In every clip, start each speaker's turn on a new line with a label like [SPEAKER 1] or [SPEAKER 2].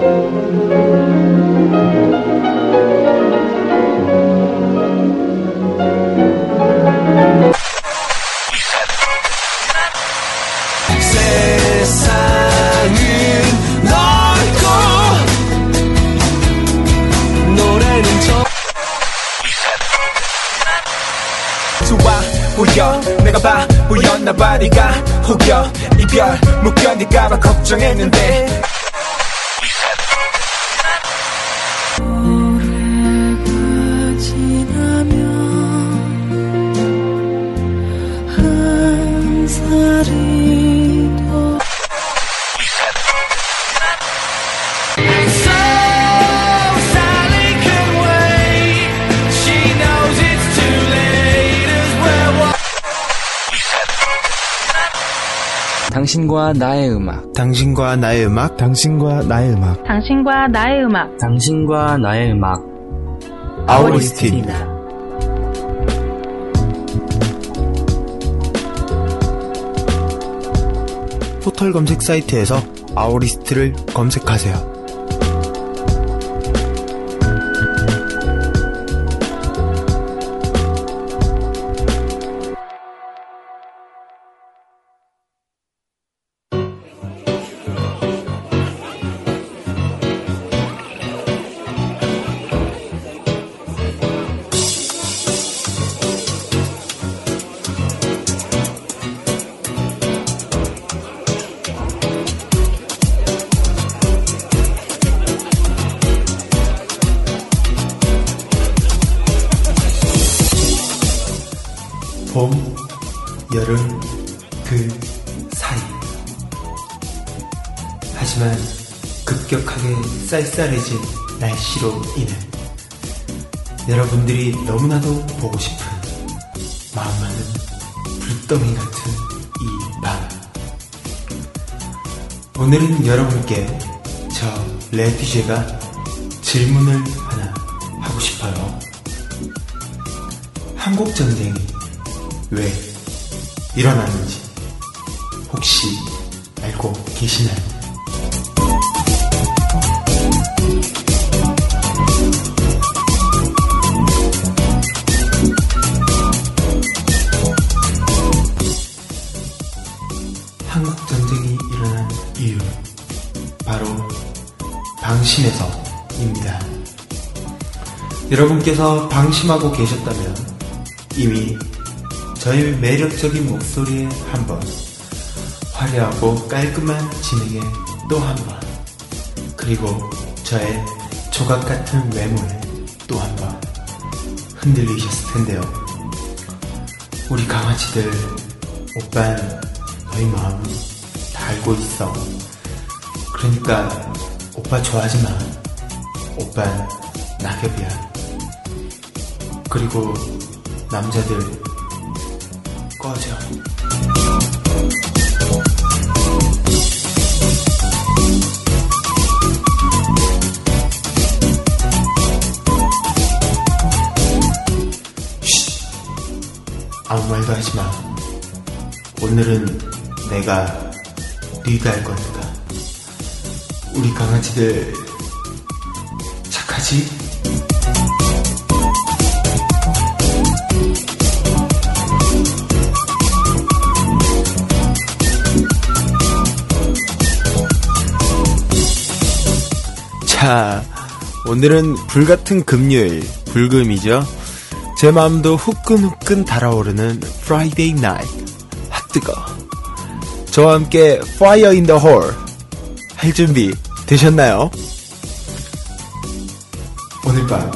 [SPEAKER 1] 세
[SPEAKER 2] 당신과 나의 음악.
[SPEAKER 3] 당신과 나의 음악.
[SPEAKER 4] 당신과 나의 음악.
[SPEAKER 5] 당신과 나의 음악.
[SPEAKER 2] 당신과 나의 음악.
[SPEAKER 3] 아우리스트입니다. 포털 검색 사이트에서 아우리스트를 검색하세요. 쌀쌀해진 날씨로 인해 여러분들이 너무나도 보고 싶은 마음 많은 불덩이 같은 이 밤. 오늘은 여러분께 저 레디제가 질문을 하나 하고 싶어요. 한국 전쟁이 왜 일어났는지 혹시 알고 계시나요? 방심에서입니다. 여러분께서 방심하고 계셨다면 이미 저의 매력적인 목소리에 한 번, 화려하고 깔끔한 진행에 또 한 번, 그리고 저의 조각 같은 외모에 또 한 번 흔들리셨을 텐데요. 우리 강아지들, 오빤 너희 마음 다 알고 있어. 그러니까 오빠 좋아하지 마. 오빤 낙엽이야. 그리고 남자들 꺼져. 쉿. 아무 말도 하지 마. 오늘은 내가 리드할 거니까. 우리 강아지들 착하지? 자, 오늘은 불같은 금요일, 불금이죠. 제 마음도 후끈후끈 달아오르는 Friday Night. 핫뜨거. 저와 함께 Fire in the Hole. 할 준비 되셨나요? 오늘 밤,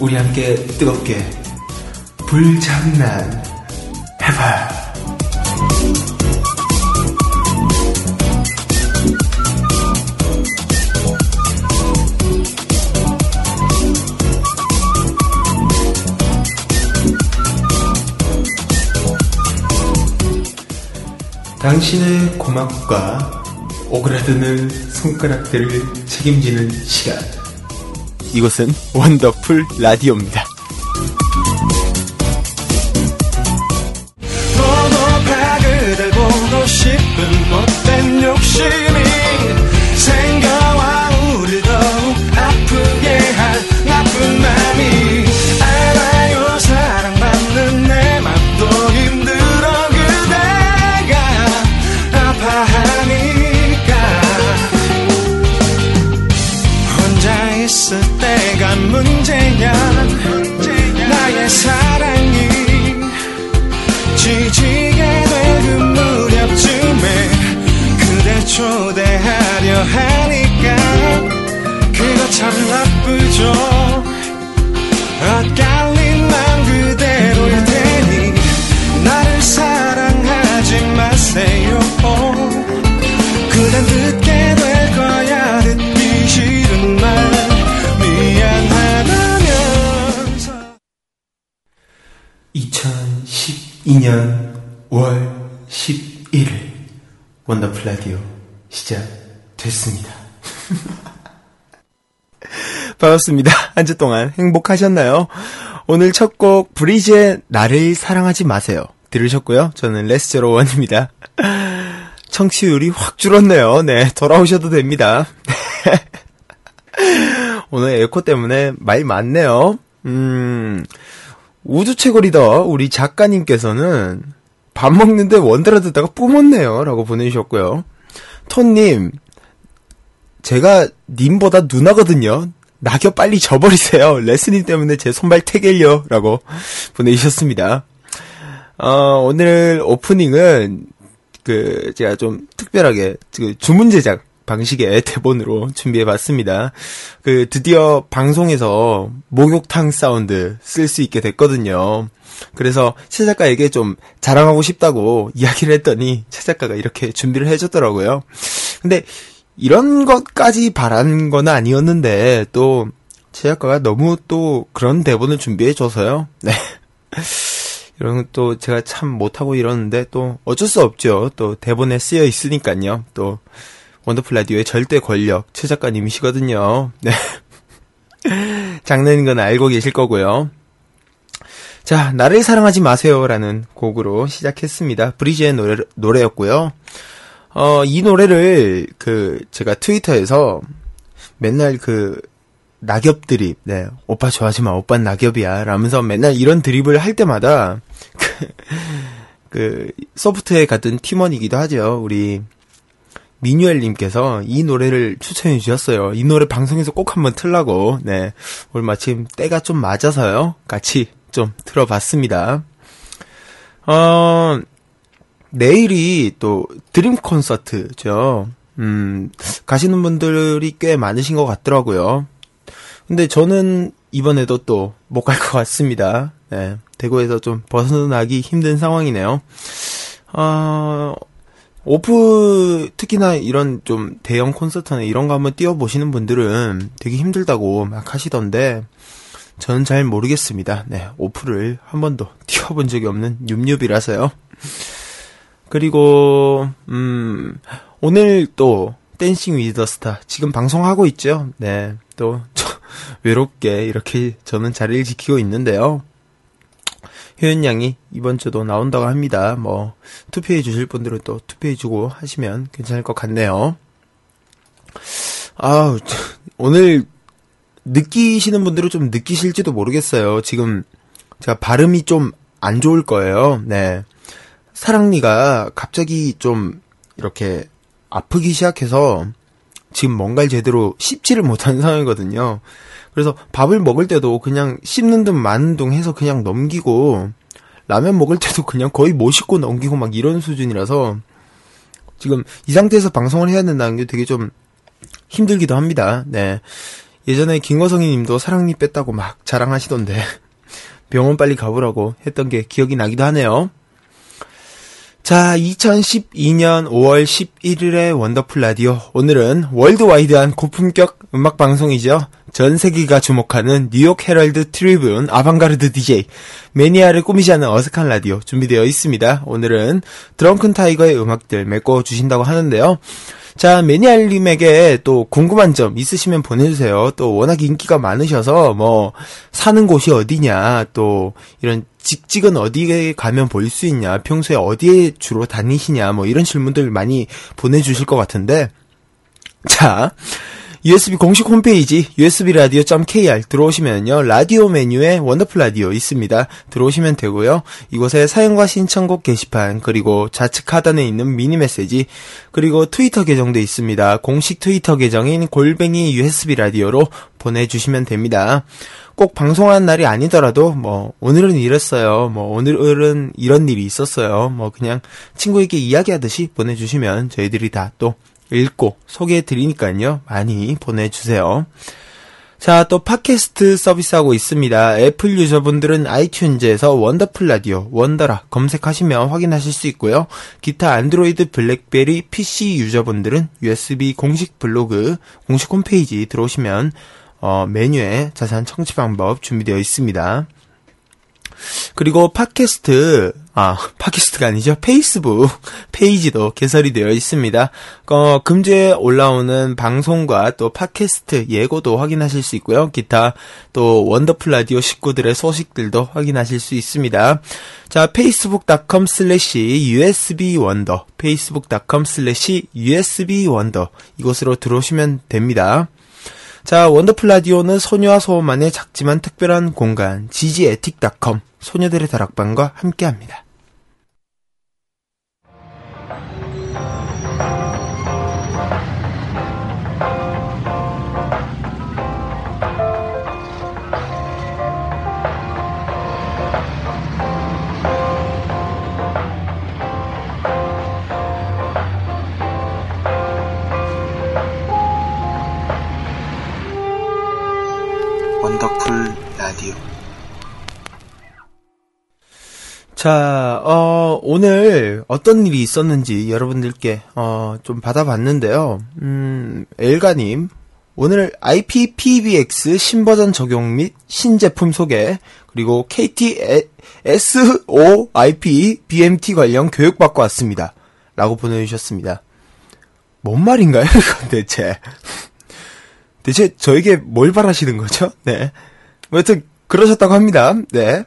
[SPEAKER 3] 우리 함께 뜨겁게 불장난 해봐요. 당신의 고막과 오그라드는 손가락들을 책임지는 시간. 이곳은 원더풀 라디오입니다. 원더풀 라디오 시작됐습니다. 반갑습니다. 한 주 동안 행복하셨나요? 오늘 첫 곡 브리즈의 나를 사랑하지 마세요. 들으셨고요. 저는 레스제로 원입니다. 청취율이 확 줄었네요. 네, 돌아오셔도 됩니다. 오늘 에코 때문에 말 많네요. 음, 우주 최고 리더 우리 작가님께서는 밥 먹는데 원더라 듣다가 뿜었네요. 라고 보내주셨고요. 톤님, 제가 님보다 누나거든요. 낙엽 빨리 져버리세요. 레스님 때문에 제 손발 태길요. 라고 보내주셨습니다. 어, 오늘 오프닝은 그 제가 좀 특별하게 그 주문 제작 방식의 대본으로 준비해 봤습니다. 그 드디어 방송에서 목욕탕 사운드 쓸 수 있게 됐거든요. 그래서 최 작가에게 좀 자랑하고 싶다고 이야기를 했더니 최 작가가 이렇게 준비를 해줬더라고요. 근데 이런 것까지 바란 건 아니었는데 또 최 작가가 너무 또 그런 대본을 준비해줘서요. 네. 이런 것도 제가 참 못하고 이러는데 또 어쩔 수 없죠. 또 대본에 쓰여 있으니까요. 또 원더풀 라디오의 절대 권력 최 작가님이시거든요. 네. 장난인 건 알고 계실 거고요. 자, 나를 사랑하지 마세요라는 곡으로 시작했습니다. 브리즈의 노래, 노래였고요. 어, 이 노래를 그 제가 트위터에서 맨날 그 낙엽 드립, 네, 오빠 좋아하지 마, 오빤 낙엽이야, 라면서 맨날 이런 드립을 할 때마다, 그, 그, 소프트웨어 같은 팀원이기도 하죠. 우리, 미뉴엘님께서 이 노래를 추천해 주셨어요. 이 노래 방송에서 꼭 한번 틀라고, 네, 오늘 마침 때가 좀 맞아서요. 같이 좀 들어봤습니다. 어, 내일이 또 드림 콘서트죠. 음, 가시는 분들이 꽤 많으신 것 같더라고요. 근데 저는 이번에도 또 못 갈 것 같습니다. 네. 대구에서 좀 벗어나기 힘든 상황이네요. 어, 오프, 특히나 이런 좀 대형 콘서트나 이런 거 한번 뛰어보시는 분들은 되게 힘들다고 막 하시던데, 저는 잘 모르겠습니다. 네. 오프를 한 번도 뛰어본 적이 없는 뉴뉴비라서요. 그리고, 음, 오늘 또, 댄싱 위드 더 스타. 지금 방송하고 있죠? 네. 또, 저, 외롭게 이렇게 저는 자리를 지키고 있는데요. 효연 양이 이번 주도 나온다고 합니다. 뭐, 투표해 주실 분들은 또 투표해 주고 하시면 괜찮을 것 같네요. 아우, 오늘 느끼시는 분들은 좀 느끼실지도 모르겠어요. 지금 제가 발음이 좀 안 좋을 거예요. 네. 사랑니가 갑자기 좀 이렇게 아프기 시작해서 지금 뭔가를 제대로 씹지를 못하는 상황이거든요. 그래서 밥을 먹을 때도 그냥 씹는 둥 마는 둥 해서 그냥 넘기고 라면 먹을 때도 그냥 거의 못 씹고 넘기고 막 이런 수준이라서 지금 이 상태에서 방송을 해야 된다는 게 되게 좀 힘들기도 합니다. 네. 예전에 김거성이 님도 사랑니 뺐다고 막 자랑하시던데 병원 빨리 가보라고 했던 게 기억이 나기도 하네요. 자, 2012년 5월 11일의 원더풀 라디오. 오늘은 worldwide한 고품격 음악 방송이죠. 전 세계가 주목하는 뉴욕 헤럴드 트리뷴 아방가르드 DJ 매니알의 꾸미지 않는 어색한 라디오 준비되어 있습니다. 오늘은 드렁큰 타이거의 음악들 메꿔 주신다고 하는데요. 자, 매니알님에게 또 궁금한 점 있으시면 보내주세요. 또 워낙 인기가 많으셔서 뭐 사는 곳이 어디냐, 또 이런 직직은 어디에 가면 볼 수 있냐, 평소에 어디에 주로 다니시냐, 뭐 이런 질문들 많이 보내주실 것 같은데, 자, USB 공식 홈페이지 usbradio.kr 들어오시면요. 라디오 메뉴에 원더풀 라디오 있습니다. 들어오시면 되고요. 이곳에 사연과 신청곡 게시판 그리고 좌측 하단에 있는 미니 메시지 그리고 트위터 계정도 있습니다. 공식 트위터 계정인 골뱅이 USB 라디오로 보내주시면 됩니다. 꼭 방송하는 날이 아니더라도 뭐 오늘은 이랬어요. 뭐 오늘은 이런 일이 있었어요. 뭐 그냥 친구에게 이야기하듯이 보내주시면 저희들이 다 또 읽고 소개해 드리니까요. 많이 보내주세요. 자, 또 팟캐스트 서비스하고 있습니다. 애플 유저분들은 아이튠즈에서 원더풀 라디오, 원더라 검색하시면 확인하실 수 있고요. 기타 안드로이드 블랙베리 PC 유저분들은 USB 공식 블로그, 공식 홈페이지 들어오시면 어, 메뉴에 자세한 청취 방법 준비되어 있습니다. 그리고 팟캐스트 아, 팟캐스트가 아니죠. 페이스북 페이지도 개설이 되어 있습니다. 어, 금주에 올라오는 방송과 또 팟캐스트 예고도 확인하실 수 있고요. 기타 또 원더풀 라디오 식구들의 소식들도 확인하실 수 있습니다. 자, facebook.com slash usbwonder, facebook.com slash usbwonder 이곳으로 들어오시면 됩니다. 자, 원더풀 라디오는 소녀와 소음만의 작지만 특별한 공간, 지지에틱닷컴, 소녀들의 다락방과 함께합니다. 자, 어, 오늘 어떤 일이 있었는지 여러분들께, 어, 좀 받아봤는데요. 음, 엘가님, 오늘 IPPBX 신버전 적용 및 신제품 소개, 그리고 KT SOIP BMT 관련 교육받고 왔습니다. 라고 보내주셨습니다. 뭔 말인가요, 이건 대체? 대체 저에게 뭘 바라시는 거죠? 네. 뭐 여튼 그러셨다고 합니다. 네.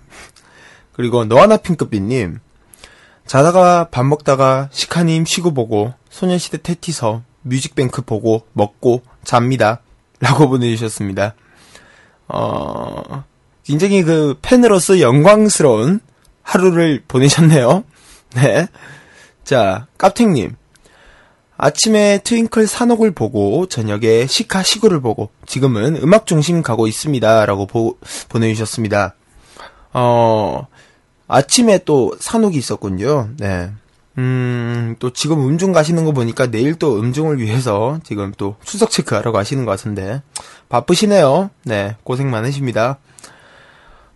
[SPEAKER 3] 그리고 너하나 핑크빛님 자다가 밥 먹다가 시카님 쉬고 보고 소녀시대 테티서 뮤직뱅크 보고 먹고 잡니다. 라고 보내주셨습니다. 어, 굉장히 그 팬으로서 영광스러운 하루를 보내셨네요. 네. 자, 깝탱님. 아침에 트윙클 산옥을 보고 저녁에 시카 시구를 보고 지금은 음악 중심 가고 있습니다. 라고 보, 보내주셨습니다. 어, 아침에 또 산옥이 있었군요. 네. 음, 또 지금 음중 가시는 거 보니까 내일 또 음중을 위해서 지금 또 수석 체크하러 가시는 것 같은데 바쁘시네요. 네. 고생 많으십니다.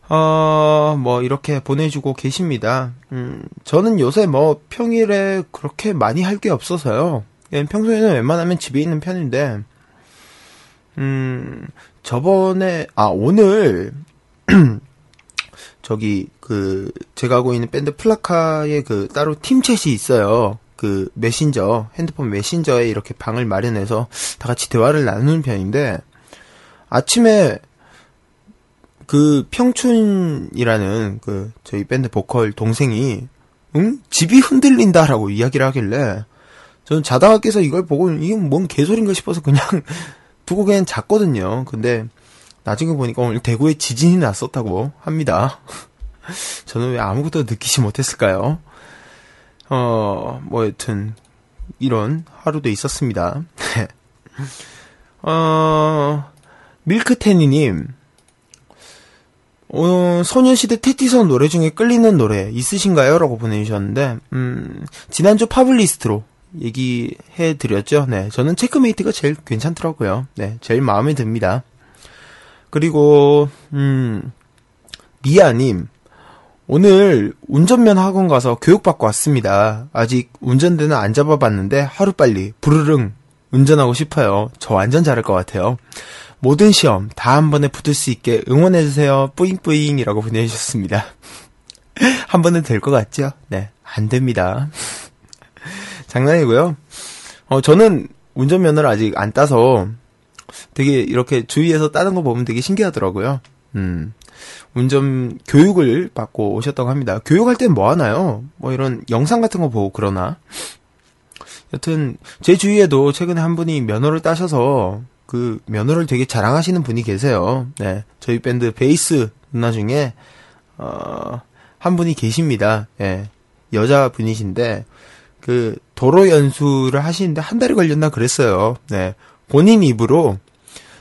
[SPEAKER 3] 어, 뭐, 이렇게 보내주고 계십니다. 음, 저는 요새 뭐, 평일에 그렇게 많이 할 게 없어서요. 예, 평소에는 웬만하면 집에 있는 편인데, 음, 저번에, 아, 오늘, 저기, 그, 제가 하고 있는 밴드 플라카에 그, 따로 팀챗이 있어요. 그, 메신저, 핸드폰 메신저에 이렇게 방을 마련해서 다 같이 대화를 나누는 편인데, 아침에, 그, 평춘이라는 그, 저희 밴드 보컬 동생이, 응? 집이 흔들린다라고 이야기를 하길래, 저는 자다가 깨서 이걸 보고, 이건 뭔 개소리인가 싶어서 그냥 두고 그냥 잤거든요. 근데, 나중에 보니까 오늘 대구에 지진이 났었다고 합니다. 저는 왜 아무것도 느끼지 못했을까요? 어, 뭐 여튼, 이런 하루도 있었습니다. 어, 밀크테니님, 어, 소녀시대 테티선 노래 중에 끌리는 노래 있으신가요? 라고 보내주셨는데, 음, 지난주 파블리스트로 얘기해 드렸죠. 네. 저는 체크메이트가 제일 괜찮더라고요. 네. 제일 마음에 듭니다. 그리고, 음, 미아님, 오늘 운전면 학원 가서 교육받고 왔습니다. 아직 운전대는 안 잡아봤는데 하루빨리 부르릉 운전하고 싶어요. 저 완전 잘할 것 같아요. 모든 시험 다 한 번에 붙을 수 있게 응원해주세요. 뿌잉뿌잉이라고 보내주셨습니다. 한 번은 될 것 같죠? 네. 안 됩니다. 장난이고요. 어, 저는 운전면허를 아직 안 따서 되게 이렇게 주위에서 따는 거 보면 되게 신기하더라고요. 음. 운전 교육을 받고 오셨다고 합니다. 교육할 땐 뭐 하나요? 뭐 이런 영상 같은 거 보고 그러나. 여튼 제 주위에도 최근에 한 분이 면허를 따셔서 그 면허를 되게 자랑하시는 분이 계세요. 네. 저희 밴드 베이스 누나 중에 어 한 분이 계십니다. 예. 여자 분이신데 그 도로 연수를 하시는데 한 달이 걸렸나 그랬어요. 네. 본인 입으로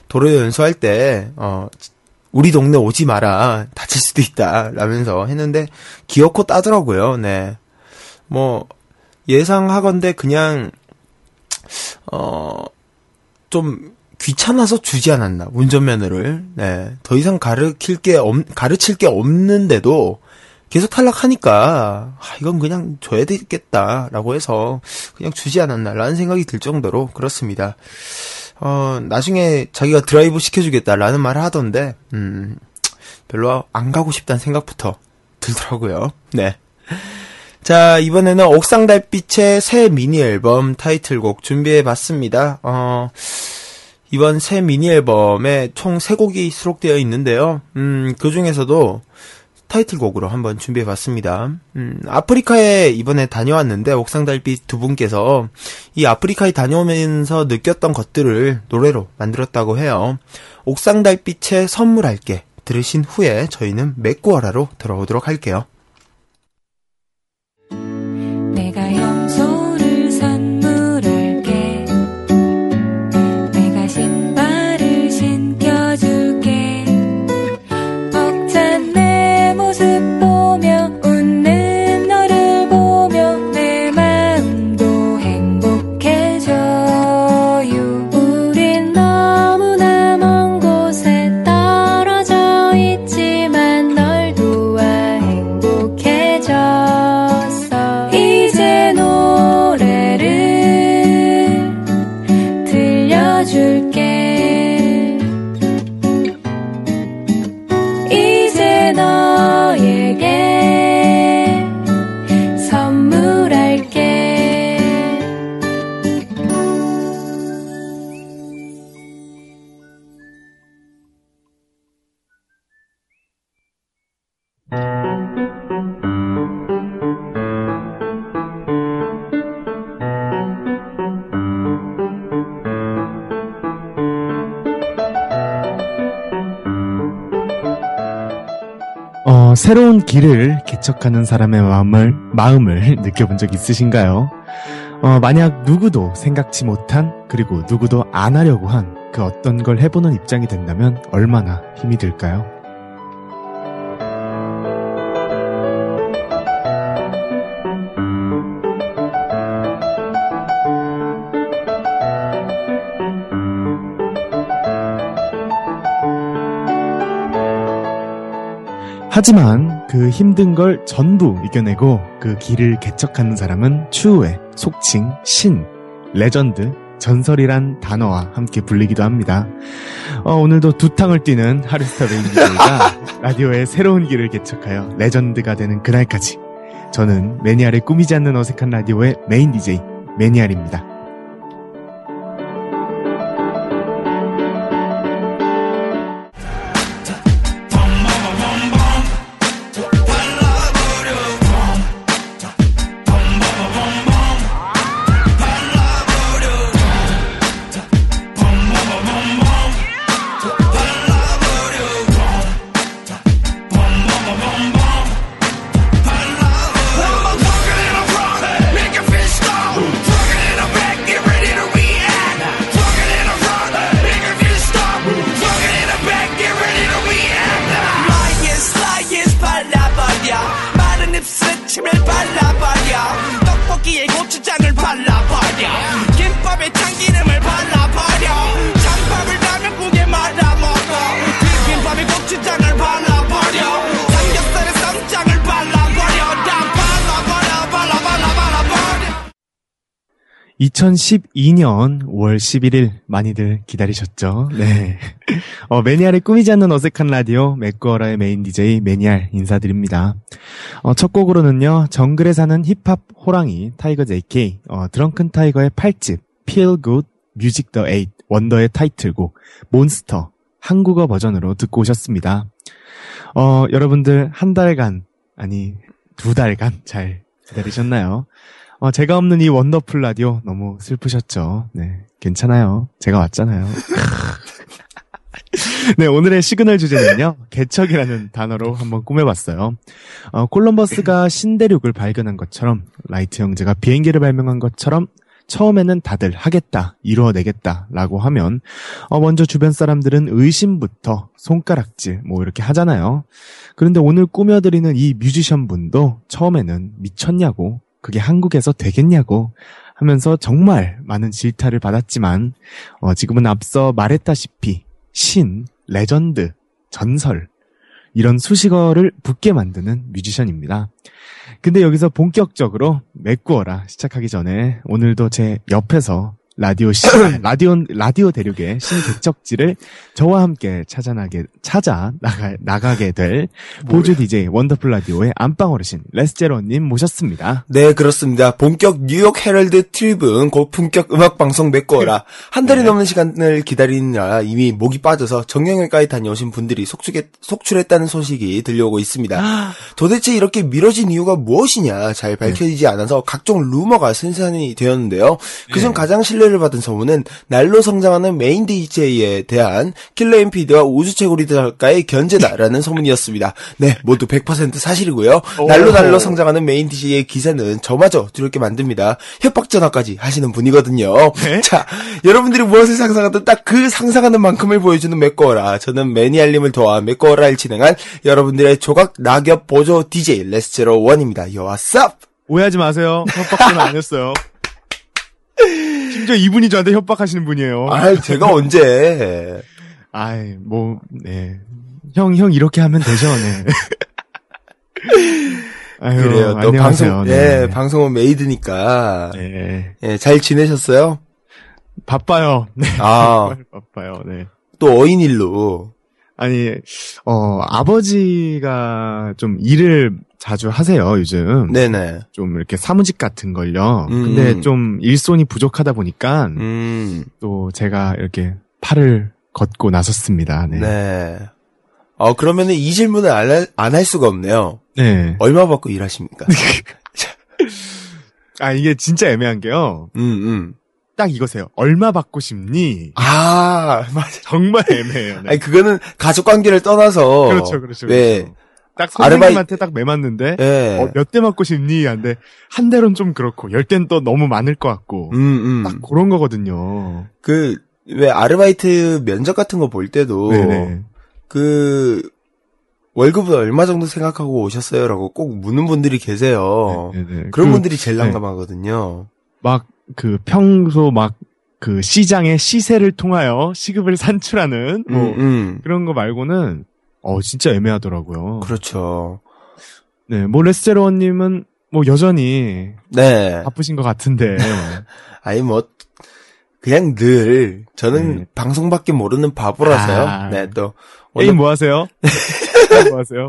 [SPEAKER 3] 도로 연수할 때 어, 우리 동네 오지 마라. 다칠 수도 있다. 라면서 했는데, 기어코 따더라고요. 네. 뭐, 예상하건대 그냥, 어, 좀, 귀찮아서 주지 않았나. 운전면허를. 네. 더 이상 가르칠 게, 없, 가르칠 게 없는데도, 계속 탈락하니까, 아, 이건 그냥 줘야 되겠다. 라고 해서, 그냥 주지 않았나. 라는 생각이 들 정도로, 그렇습니다. 어, 나중에 자기가 드라이브 시켜주겠다라는 말을 하던데, 음, 별로 안 가고 싶다는 생각부터 들더라고요. 네. 자, 이번에는 옥상 달빛의 새 미니 앨범 타이틀곡 준비해 봤습니다. 어, 이번 새 미니 앨범에 총 3곡이 수록되어 있는데요. 음, 그 중에서도 타이틀곡으로 한번 준비해 봤습니다. 음, 아프리카에 이번에 다녀왔는데 옥상 달빛 두 분께서 이 아프리카에 다녀오면서 느꼈던 것들을 노래로 만들었다고 해요. 옥상 달빛의 선물할게 들으신 후에 저희는 맥구어라로 들어오도록 할게요.
[SPEAKER 4] 새로운 길을 개척하는 사람의 마음을, 마음을 느껴본 적 있으신가요? 어, 만약 누구도 생각지 못한, 그리고 누구도 안 하려고 한 그 어떤 걸 해보는 입장이 된다면 얼마나 힘이 들까요? 하지만 그 힘든 걸 전부 이겨내고 그 길을 개척하는 사람은 추후에 속칭 신, 레전드, 전설이란 단어와 함께 불리기도 합니다. 어, 오늘도 두 탕을 뛰는 하루스타 레인디가 라디오의 새로운 길을 개척하여 레전드가 되는 그날까지 저는 매니알의 꾸미지 않는 어색한 라디오의 메인 DJ 매니알입니다. 2012년 5월 11일 많이들 기다리셨죠? 네. 어, 매니알의 꾸미지 않는 어색한 라디오 매꾸어라의 메인 DJ 매니알 인사드립니다. 어, 첫 곡으로는요. 정글에 사는 힙합 호랑이 타이거 JK 어, 드렁큰 타이거의 8집 Feel Good Music the 8 원더의 타이틀곡 몬스터 한국어 버전으로 듣고 오셨습니다. 어, 여러분들 한 달간 아니 두 달간 잘 기다리셨나요? 어, 제가 없는 이 원더풀 라디오 너무 슬프셨죠? 네, 괜찮아요. 제가 왔잖아요. 네, 오늘의 시그널 주제는요, 개척이라는 단어로 한번 꾸며봤어요. 어, 콜럼버스가 신대륙을 발견한 것처럼, 라이트 형제가 비행기를 발명한 것처럼, 처음에는 다들 하겠다, 이루어내겠다, 라고 하면, 어, 먼저 주변 사람들은 의심부터 손가락질, 뭐 이렇게 하잖아요. 그런데 오늘 꾸며드리는 이 뮤지션 분도 처음에는 미쳤냐고, 그게 한국에서 되겠냐고 하면서 정말 많은 질타를 받았지만, 어, 지금은 앞서 말했다시피, 신, 레전드, 전설, 이런 수식어를 붙게 만드는 뮤지션입니다. 근데 여기서 본격적으로 매꾸어라 시작하기 전에 오늘도 제 옆에서 라디오 시, 라디오, 라디오 대륙의 신개척지를 저와 함께 찾아나게, 찾아 나가, 나가게 될 보조 DJ 원더풀 라디오의 안방 어르신 레스제로님 모셨습니다.
[SPEAKER 3] 네, 그렇습니다. 본격 뉴욕 헤럴드 트리뷴 고품격 음악 방송 메꿔라. 한 달이
[SPEAKER 4] 네.
[SPEAKER 3] 넘는 시간을 기다리느라 이미 목이 빠져서 정형외과에 다녀오신 분들이 속출했, 속출했다는 소식이 들려오고 있습니다. 도대체 이렇게 미뤄진 이유가 무엇이냐 잘 밝혀지지 않아서 각종 루머가 생산이 되었는데요. 그중
[SPEAKER 4] 네.
[SPEAKER 3] 가장 신뢰 를 받은 소문은 날로 성장하는 메인 DJ에 대한 킬러 엠피드와 우주채굴이 작가의 견제다라는 소문이었습니다. 네, 모두 100% 사실이고요. 날로 날로 성장하는 메인 DJ의 기세는 저마저 두렵게 만듭니다. 협박 전화까지 하시는 분이거든요. 자, 여러분들이 무엇을 상상하든 딱 그 상상하는 만큼을 보여주는 메꿔라. 저는 매니알님을 도와 메꿔라를 진행한 여러분들의 조각 낙엽 보조 DJ 레스제로 원입니다. 요아쌉!
[SPEAKER 4] 오해하지 마세요. 협박은 아니었어요. 심지어 이분이 저한테 협박하시는 분이에요.
[SPEAKER 3] 아, 제가 언제?
[SPEAKER 4] 아이, 뭐, 네. 형, 형, 이렇게 하면 되죠, 네. 아유,
[SPEAKER 3] 그래요. 또
[SPEAKER 4] 안녕하세요.
[SPEAKER 3] 방송,
[SPEAKER 4] 네.
[SPEAKER 3] 예, 방송은 메이드니까.
[SPEAKER 4] 네.
[SPEAKER 3] 예, 잘 지내셨어요?
[SPEAKER 4] 바빠요. 네.
[SPEAKER 3] 아,
[SPEAKER 4] 바빠요, 네.
[SPEAKER 3] 또 어인 일로.
[SPEAKER 4] 아니, 어, 아버지가 좀 일을 자주 하세요, 요즘.
[SPEAKER 3] 네네.
[SPEAKER 4] 좀 이렇게 사무직 같은 걸요.
[SPEAKER 3] 음.
[SPEAKER 4] 근데 좀 일손이 부족하다 보니까
[SPEAKER 3] 음,
[SPEAKER 4] 또 제가 이렇게 팔을 걷고 나섰습니다. 네.
[SPEAKER 3] 네. 어, 그러면은 이 질문을 안 할, 안할 수가 없네요.
[SPEAKER 4] 네.
[SPEAKER 3] 얼마 받고 일하십니까?
[SPEAKER 4] 아, 이게 진짜 애매한 게요.
[SPEAKER 3] 음, 음.
[SPEAKER 4] 딱 이거세요. 얼마 받고 싶니?
[SPEAKER 3] 아, 맞아.
[SPEAKER 4] 정말 애매해요. 네.
[SPEAKER 3] 아니, 그거는 가족 관계를 떠나서.
[SPEAKER 4] 그렇죠, 그렇죠.
[SPEAKER 3] 네.
[SPEAKER 4] 그렇죠. 딱
[SPEAKER 3] 아르바이-
[SPEAKER 4] 선생님한테 딱 매맞는데
[SPEAKER 3] 예.
[SPEAKER 4] 어, 몇대 맞고 싶니? 한데 한 대는 좀 그렇고 열 대는 또 너무 많을 것 같고
[SPEAKER 3] 음, 음.
[SPEAKER 4] 딱 그런 거거든요.
[SPEAKER 3] 그, 왜 아르바이트 면접 같은 거 볼 때도.
[SPEAKER 4] 네네.
[SPEAKER 3] 그, 월급을 얼마 정도 생각하고 오셨어요? 라고 꼭 묻는 분들이 계세요.
[SPEAKER 4] 네네.
[SPEAKER 3] 그런
[SPEAKER 4] 그
[SPEAKER 3] 분들이 제일
[SPEAKER 4] 네.
[SPEAKER 3] 난감하거든요.
[SPEAKER 4] 막 그 평소 막그 시장의 시세를 통하여 시급을 산출하는 뭐
[SPEAKER 3] 음, 음.
[SPEAKER 4] 그런 거 말고는 어 진짜 애매하더라고요.
[SPEAKER 3] 그렇죠.
[SPEAKER 4] 네, 뭐 레스제로님은 뭐 여전히
[SPEAKER 3] 네.
[SPEAKER 4] 바쁘신 것 같은데.
[SPEAKER 3] 아니, 뭐, 그냥 늘, 저는
[SPEAKER 4] 네.
[SPEAKER 3] 방송밖에 모르는 바보라서요.
[SPEAKER 4] 아.
[SPEAKER 3] 네, 또,
[SPEAKER 4] 게임
[SPEAKER 3] 오늘
[SPEAKER 4] 뭐 하세요? 게임 뭐 하세요?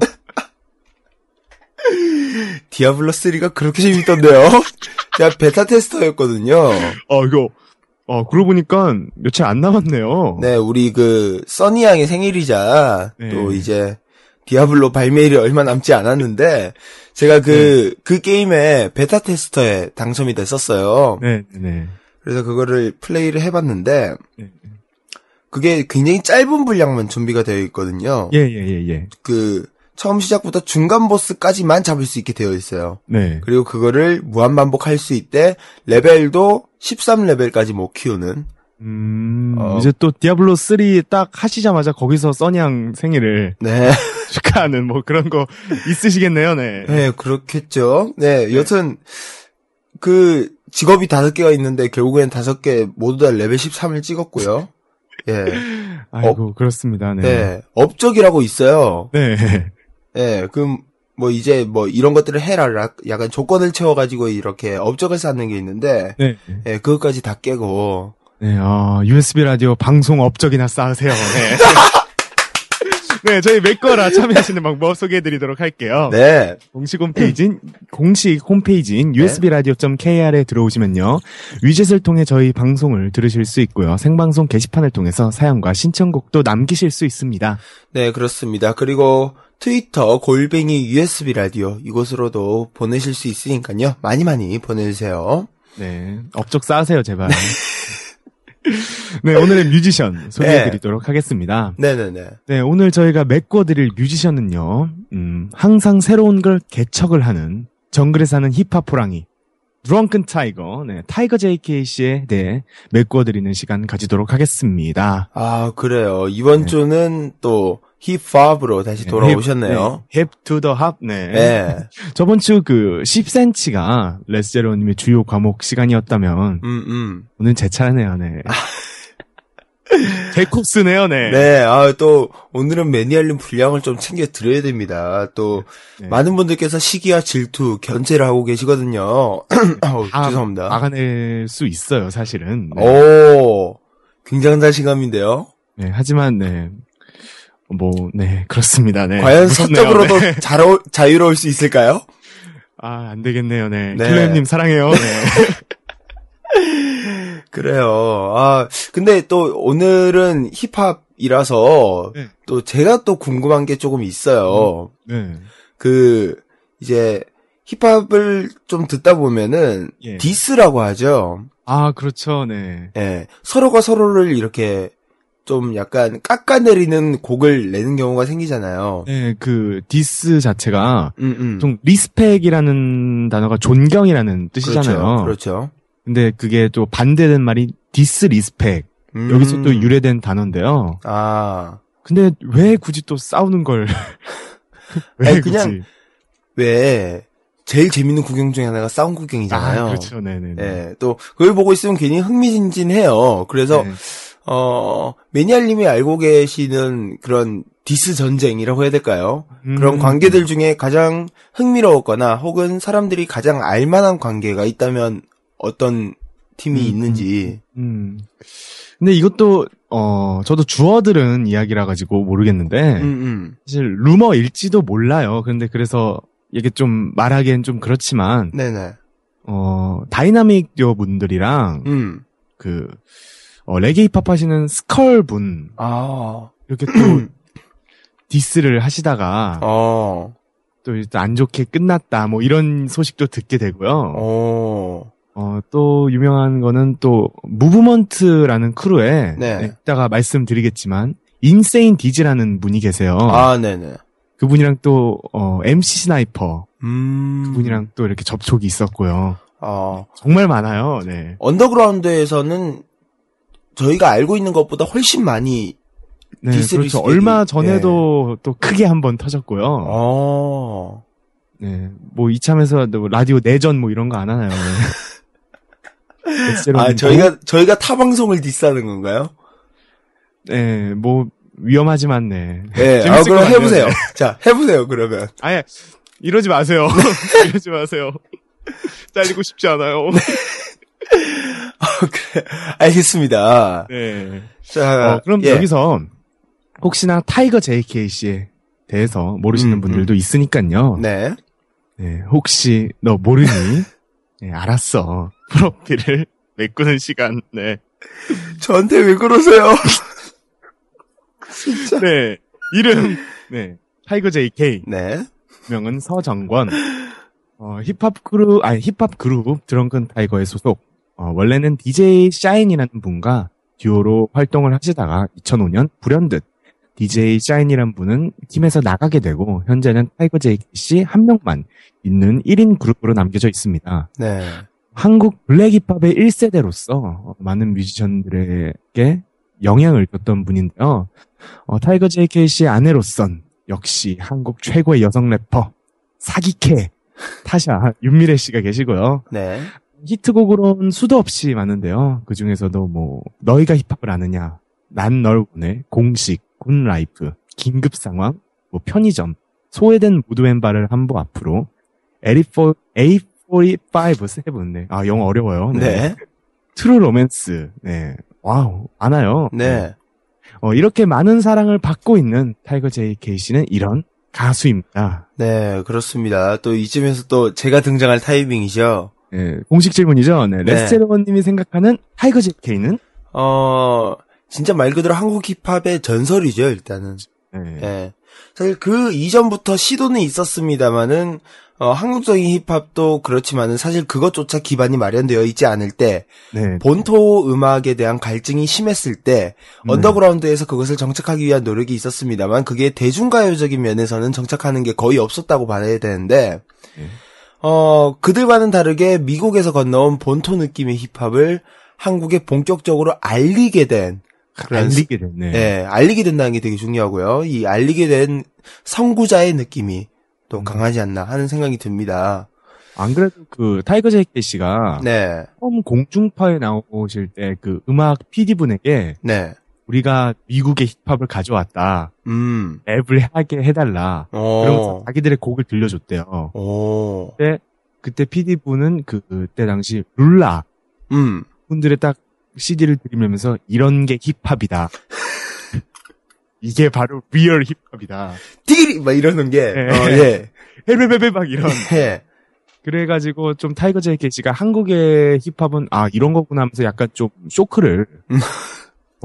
[SPEAKER 3] 디아블로 3가 그렇게 재밌던데요? 제가 베타 테스터였거든요.
[SPEAKER 4] 어 이거 어 그러고 보니까 며칠 안 남았네요.
[SPEAKER 3] 네, 우리 그, 써니 양의 생일이자,
[SPEAKER 4] 네.
[SPEAKER 3] 또 이제, 디아블로 발매일이 얼마 남지 않았는데, 제가 그, 그 게임에 베타 테스터에 당첨이 됐었어요.
[SPEAKER 4] 네, 네.
[SPEAKER 3] 그래서 그거를 플레이를 해봤는데,
[SPEAKER 4] 네.
[SPEAKER 3] 그게 굉장히 짧은 분량만 준비가 되어 있거든요.
[SPEAKER 4] 예, 예, 예, 예.
[SPEAKER 3] 그, 처음 시작부터 중간 보스까지만 잡을 수 있게 되어 있어요.
[SPEAKER 4] 네.
[SPEAKER 3] 그리고 그거를 무한 반복할 수 있대, 레벨도 13레벨까지 못 키우는,
[SPEAKER 4] 음,
[SPEAKER 3] 어.
[SPEAKER 4] 이제 또 디아블로 3 딱 하시자마자 거기서 써니양 생일을
[SPEAKER 3] 네.
[SPEAKER 4] 축하하는 뭐 그런 거 있으시겠네요, 네.
[SPEAKER 3] 네, 그렇겠죠. 네, 여튼, 그, 직업이 다섯 개가 있는데, 결국엔 다섯 개 모두 다 레벨 13을 찍었고요. 예.
[SPEAKER 4] 아이고, 그렇습니다, 네.
[SPEAKER 3] 네. 업적이라고 있어요.
[SPEAKER 4] 네.
[SPEAKER 3] 예, 그럼, 뭐, 이제, 뭐, 이런 것들을 해라. 라- 약간 조건을 채워가지고 이렇게 업적을 쌓는 게 있는데,
[SPEAKER 4] 네.
[SPEAKER 3] 예, 그것까지 다 깨고,
[SPEAKER 4] 네, 어, USB 라디오 방송 업적이나 쌓으세요. 네. 네, 저희 맥거라 참여하시는 방법 소개해드리도록 할게요.
[SPEAKER 3] 네.
[SPEAKER 4] 공식 홈페이지인 공식 홈페이지인 usbradio.kr에 들어오시면요 위젯을 통해 저희 방송을 들으실 수 있고요 생방송 게시판을 통해서 사연과 신청곡도 남기실 수 있습니다.
[SPEAKER 3] 네, 그렇습니다. 그리고 트위터 골뱅이 USB 라디오 이곳으로도 보내실 수 있으니까요. 많이 많이 보내주세요.
[SPEAKER 4] 네, 업적 쌓으세요 제발. 네, 오늘의 뮤지션 소개해 드리도록 하겠습니다.
[SPEAKER 3] 네네네.
[SPEAKER 4] 네, 오늘 저희가 메꿔드릴 뮤지션은요, 음, 항상 새로운 걸 개척을 하는 정글에 사는 힙합 호랑이, 드렁큰 타이거, 네, 타이거 JK 씨에 대해 메꿔드리는 시간 가지도록 하겠습니다.
[SPEAKER 3] 아, 그래요. 이번
[SPEAKER 4] 네.
[SPEAKER 3] 주는 또 힙합으로 다시 돌아오셨네요.
[SPEAKER 4] hip to the hop, 네.
[SPEAKER 3] 네.
[SPEAKER 4] 저번 주 그 10cm가 레스제로님의 주요 과목 시간이었다면,
[SPEAKER 3] 음, 음.
[SPEAKER 4] 오늘 제 차례네요, 네. 제코스네요, 네.
[SPEAKER 3] 네, 아, 또, 오늘은 매니아님 분량을 좀 챙겨 드려야 됩니다. 또,
[SPEAKER 4] 네.
[SPEAKER 3] 많은 분들께서 시기와 질투, 견제를 하고 계시거든요.
[SPEAKER 4] 다
[SPEAKER 3] 죄송합니다.
[SPEAKER 4] 막아낼 수 있어요, 사실은. 네.
[SPEAKER 3] 오, 굉장한 자신감인데요.
[SPEAKER 4] 네, 하지만, 네. 뭐, 네, 그렇습니다, 네.
[SPEAKER 3] 과연 사적으로도
[SPEAKER 4] 네.
[SPEAKER 3] 자유로울 수 있을까요?
[SPEAKER 4] 아, 안 되겠네요, 네.
[SPEAKER 3] 네.
[SPEAKER 4] 킬러님 사랑해요. 네.
[SPEAKER 3] 그래요. 아, 근데 또 오늘은 힙합이라서
[SPEAKER 4] 네.
[SPEAKER 3] 또 제가 또 궁금한 게 조금 있어요.
[SPEAKER 4] 네.
[SPEAKER 3] 그, 이제 힙합을 좀 듣다 보면은
[SPEAKER 4] 예.
[SPEAKER 3] 디스라고 하죠.
[SPEAKER 4] 아, 그렇죠, 네.
[SPEAKER 3] 예. 서로가 서로를 이렇게 좀 약간 깎아내리는 곡을 내는 경우가 생기잖아요.
[SPEAKER 4] 네, 그, 디스 자체가,
[SPEAKER 3] 음, 음.
[SPEAKER 4] 좀, respect이라는 단어가 존경이라는 뜻이잖아요.
[SPEAKER 3] 그렇죠. 그렇죠.
[SPEAKER 4] 근데 그게 또 반대된 말이 disrespect.
[SPEAKER 3] 음.
[SPEAKER 4] 여기서 또 유래된 단어인데요.
[SPEAKER 3] 아,
[SPEAKER 4] 근데 왜 굳이 또 싸우는 걸. 왜
[SPEAKER 3] 아니,
[SPEAKER 4] 굳이.
[SPEAKER 3] 그냥 왜 제일 재밌는 구경 중에 하나가 싸움 구경이잖아요.
[SPEAKER 4] 아, 그렇죠, 네네.
[SPEAKER 3] 예, 또 그걸 보고 있으면 괜히 흥미진진해요. 그래서
[SPEAKER 4] 네.
[SPEAKER 3] 어 매니아님이 알고 계시는 그런 디스 전쟁이라고 해야 될까요? 그런
[SPEAKER 4] 음.
[SPEAKER 3] 관계들 중에 가장 흥미로웠거나 혹은 사람들이 가장 알만한 관계가 있다면 어떤 팀이
[SPEAKER 4] 음,
[SPEAKER 3] 있는지.
[SPEAKER 4] 음. 근데 이것도, 어, 저도 주워 들은 이야기라 가지고 모르겠는데,
[SPEAKER 3] 음, 음.
[SPEAKER 4] 사실 루머일지도 몰라요. 그런데 그래서 이게 좀 말하기엔 좀 그렇지만,
[SPEAKER 3] 네네.
[SPEAKER 4] 어, 다이나믹 듀오 분들이랑,
[SPEAKER 3] 음.
[SPEAKER 4] 그, 어, 레게 힙합 하시는 스컬 분,
[SPEAKER 3] 아.
[SPEAKER 4] 이렇게 또 디스를 하시다가,
[SPEAKER 3] 어.
[SPEAKER 4] 또 일단 안 좋게 끝났다, 뭐 이런 소식도 듣게 되고요.
[SPEAKER 3] 어.
[SPEAKER 4] 어, 또 유명한 거는 또 무브먼트라는 크루에
[SPEAKER 3] 네.
[SPEAKER 4] 이따가 말씀드리겠지만 인세인 디지라는 분이 계세요.
[SPEAKER 3] 아, 네네.
[SPEAKER 4] 그분이랑 또 어, MC 스나이퍼
[SPEAKER 3] 음.
[SPEAKER 4] 그분이랑 또 이렇게 접촉이 있었고요.
[SPEAKER 3] 어.
[SPEAKER 4] 정말 많아요. 네.
[SPEAKER 3] 언더그라운드에서는 저희가 알고 있는 것보다 훨씬 많이
[SPEAKER 4] 네, 그렇죠. 얼마 전에도 또 크게 한 번 터졌고요.
[SPEAKER 3] 어.
[SPEAKER 4] 네. 뭐 이참에서 뭐 라디오 내전 뭐 이런 거 안 하나요? 네.
[SPEAKER 3] 아, 저희가 저희가 타 방송을 디스하는 건가요?
[SPEAKER 4] 네, 뭐 위험하지만 네.
[SPEAKER 3] 네. 아, 그럼. 해보세요.
[SPEAKER 4] 네.
[SPEAKER 3] 자, 해보세요, 그러면.
[SPEAKER 4] 아예 이러지 마세요. 이러지 마세요. 잘리고 싶지 않아요.
[SPEAKER 3] 그래. 알겠습니다.
[SPEAKER 4] 네.
[SPEAKER 3] 자,
[SPEAKER 4] 어, 그럼
[SPEAKER 3] 예.
[SPEAKER 4] 여기서 혹시나 타이거 JK 씨에 대해서 모르시는
[SPEAKER 3] 음,
[SPEAKER 4] 분들도 있으니까요.
[SPEAKER 3] 네.
[SPEAKER 4] 네, 혹시 너 모르니? 네, 알았어. 프로필을 메꾸는 시간. 네.
[SPEAKER 3] 저한테 왜 그러세요?
[SPEAKER 4] 네. 이름. 네. 타이거 JK.
[SPEAKER 3] 네.
[SPEAKER 4] 명은 서정권. 어, 힙합 그룹, 아니, 힙합 그룹 드렁큰 타이거의 소속. 어, 원래는 DJ 샤인이라는 분과 듀오로 활동을 하시다가 2005년 불현듯 DJ 샤인이라는 분은 팀에서 나가게 되고 현재는 타이거 JK 한 명만 있는 1인 그룹으로 남겨져 있습니다.
[SPEAKER 3] 네.
[SPEAKER 4] 한국 블랙 힙합의 1세대로서 많은 뮤지션들에게 영향을 줬던 분인데요. 어, 타이거 JK 씨의 아내로선 역시 한국 최고의 여성 래퍼 사기캐 타샤 윤미래 씨가 계시고요.
[SPEAKER 3] 네.
[SPEAKER 4] 히트곡으로는 수도 없이 많은데요. 그 중에서도 뭐 너희가 힙합을 아느냐, 난널 군의 공식, 군 라이프, 긴급 상황, 뭐 편의점, 소외된 무드왼발을 한보 앞으로, 에리포, 에이 45, 7. 네. 아, 영어 어려워요.
[SPEAKER 3] 네.
[SPEAKER 4] 네. True Romance. 네. 와우, 안아요.
[SPEAKER 3] 네. 네.
[SPEAKER 4] 어, 이렇게 많은 사랑을 받고 있는 타이거 제이 케이씨는 이런 가수입니다.
[SPEAKER 3] 네, 그렇습니다. 또 이쯤에서 또 제가 등장할 타이밍이죠.
[SPEAKER 4] 네, 공식 질문이죠. 네,
[SPEAKER 3] 네.
[SPEAKER 4] 레스테로원님이 생각하는 타이거 제이 케이는?
[SPEAKER 3] 어, 진짜 말 그대로 한국 힙합의 전설이죠, 일단은.
[SPEAKER 4] 네.
[SPEAKER 3] 네. 사실 그 이전부터 시도는 있었습니다만은 어, 한국적인 힙합도 그렇지만은 사실 그것조차 기반이 마련되어 있지 않을 때
[SPEAKER 4] 네.
[SPEAKER 3] 본토 음악에 대한 갈증이 심했을 때
[SPEAKER 4] 네.
[SPEAKER 3] 언더그라운드에서 그것을 정착하기 위한 노력이 있었습니다만 그게 대중가요적인 면에서는 정착하는 게 거의 없었다고 봐야 되는데
[SPEAKER 4] 네.
[SPEAKER 3] 어 그들과는 다르게 미국에서 건너온 본토 느낌의 힙합을 한국에 본격적으로 알리게 된 그런
[SPEAKER 4] 알리게 됐네.
[SPEAKER 3] 예, 알리게 된다는 게 되게 중요하고요. 이 알리게 된 선구자의 느낌이 또
[SPEAKER 4] 음.
[SPEAKER 3] 강하지 않나 하는 생각이 듭니다.
[SPEAKER 4] 안 그래도 그 타이거 JK 씨가
[SPEAKER 3] 네,
[SPEAKER 4] 처음 공중파에 나오실 때 그 음악 PD 분에게
[SPEAKER 3] 네.
[SPEAKER 4] 우리가 미국의 힙합을 가져왔다.
[SPEAKER 3] 음.
[SPEAKER 4] 랩을 하게 해달라. 그러면서
[SPEAKER 3] 어.
[SPEAKER 4] 자기들의 곡을 들려줬대요.
[SPEAKER 3] 오.
[SPEAKER 4] 그때 PD 분은 그, 그때 당시 룰라
[SPEAKER 3] 음.
[SPEAKER 4] 분들의 딱 CD를 들으면서 이런 게 힙합이다. 이게 바로 real 힙합이다.
[SPEAKER 3] 띠리! 막 이러는 게,
[SPEAKER 4] 네.
[SPEAKER 3] 어, 예.
[SPEAKER 4] 헬베베베 막 이런.
[SPEAKER 3] 예.
[SPEAKER 4] 그래가지고 좀 타이거 JK씨가 한국의 힙합은 아 이런 거구나 하면서 약간 좀 쇼크를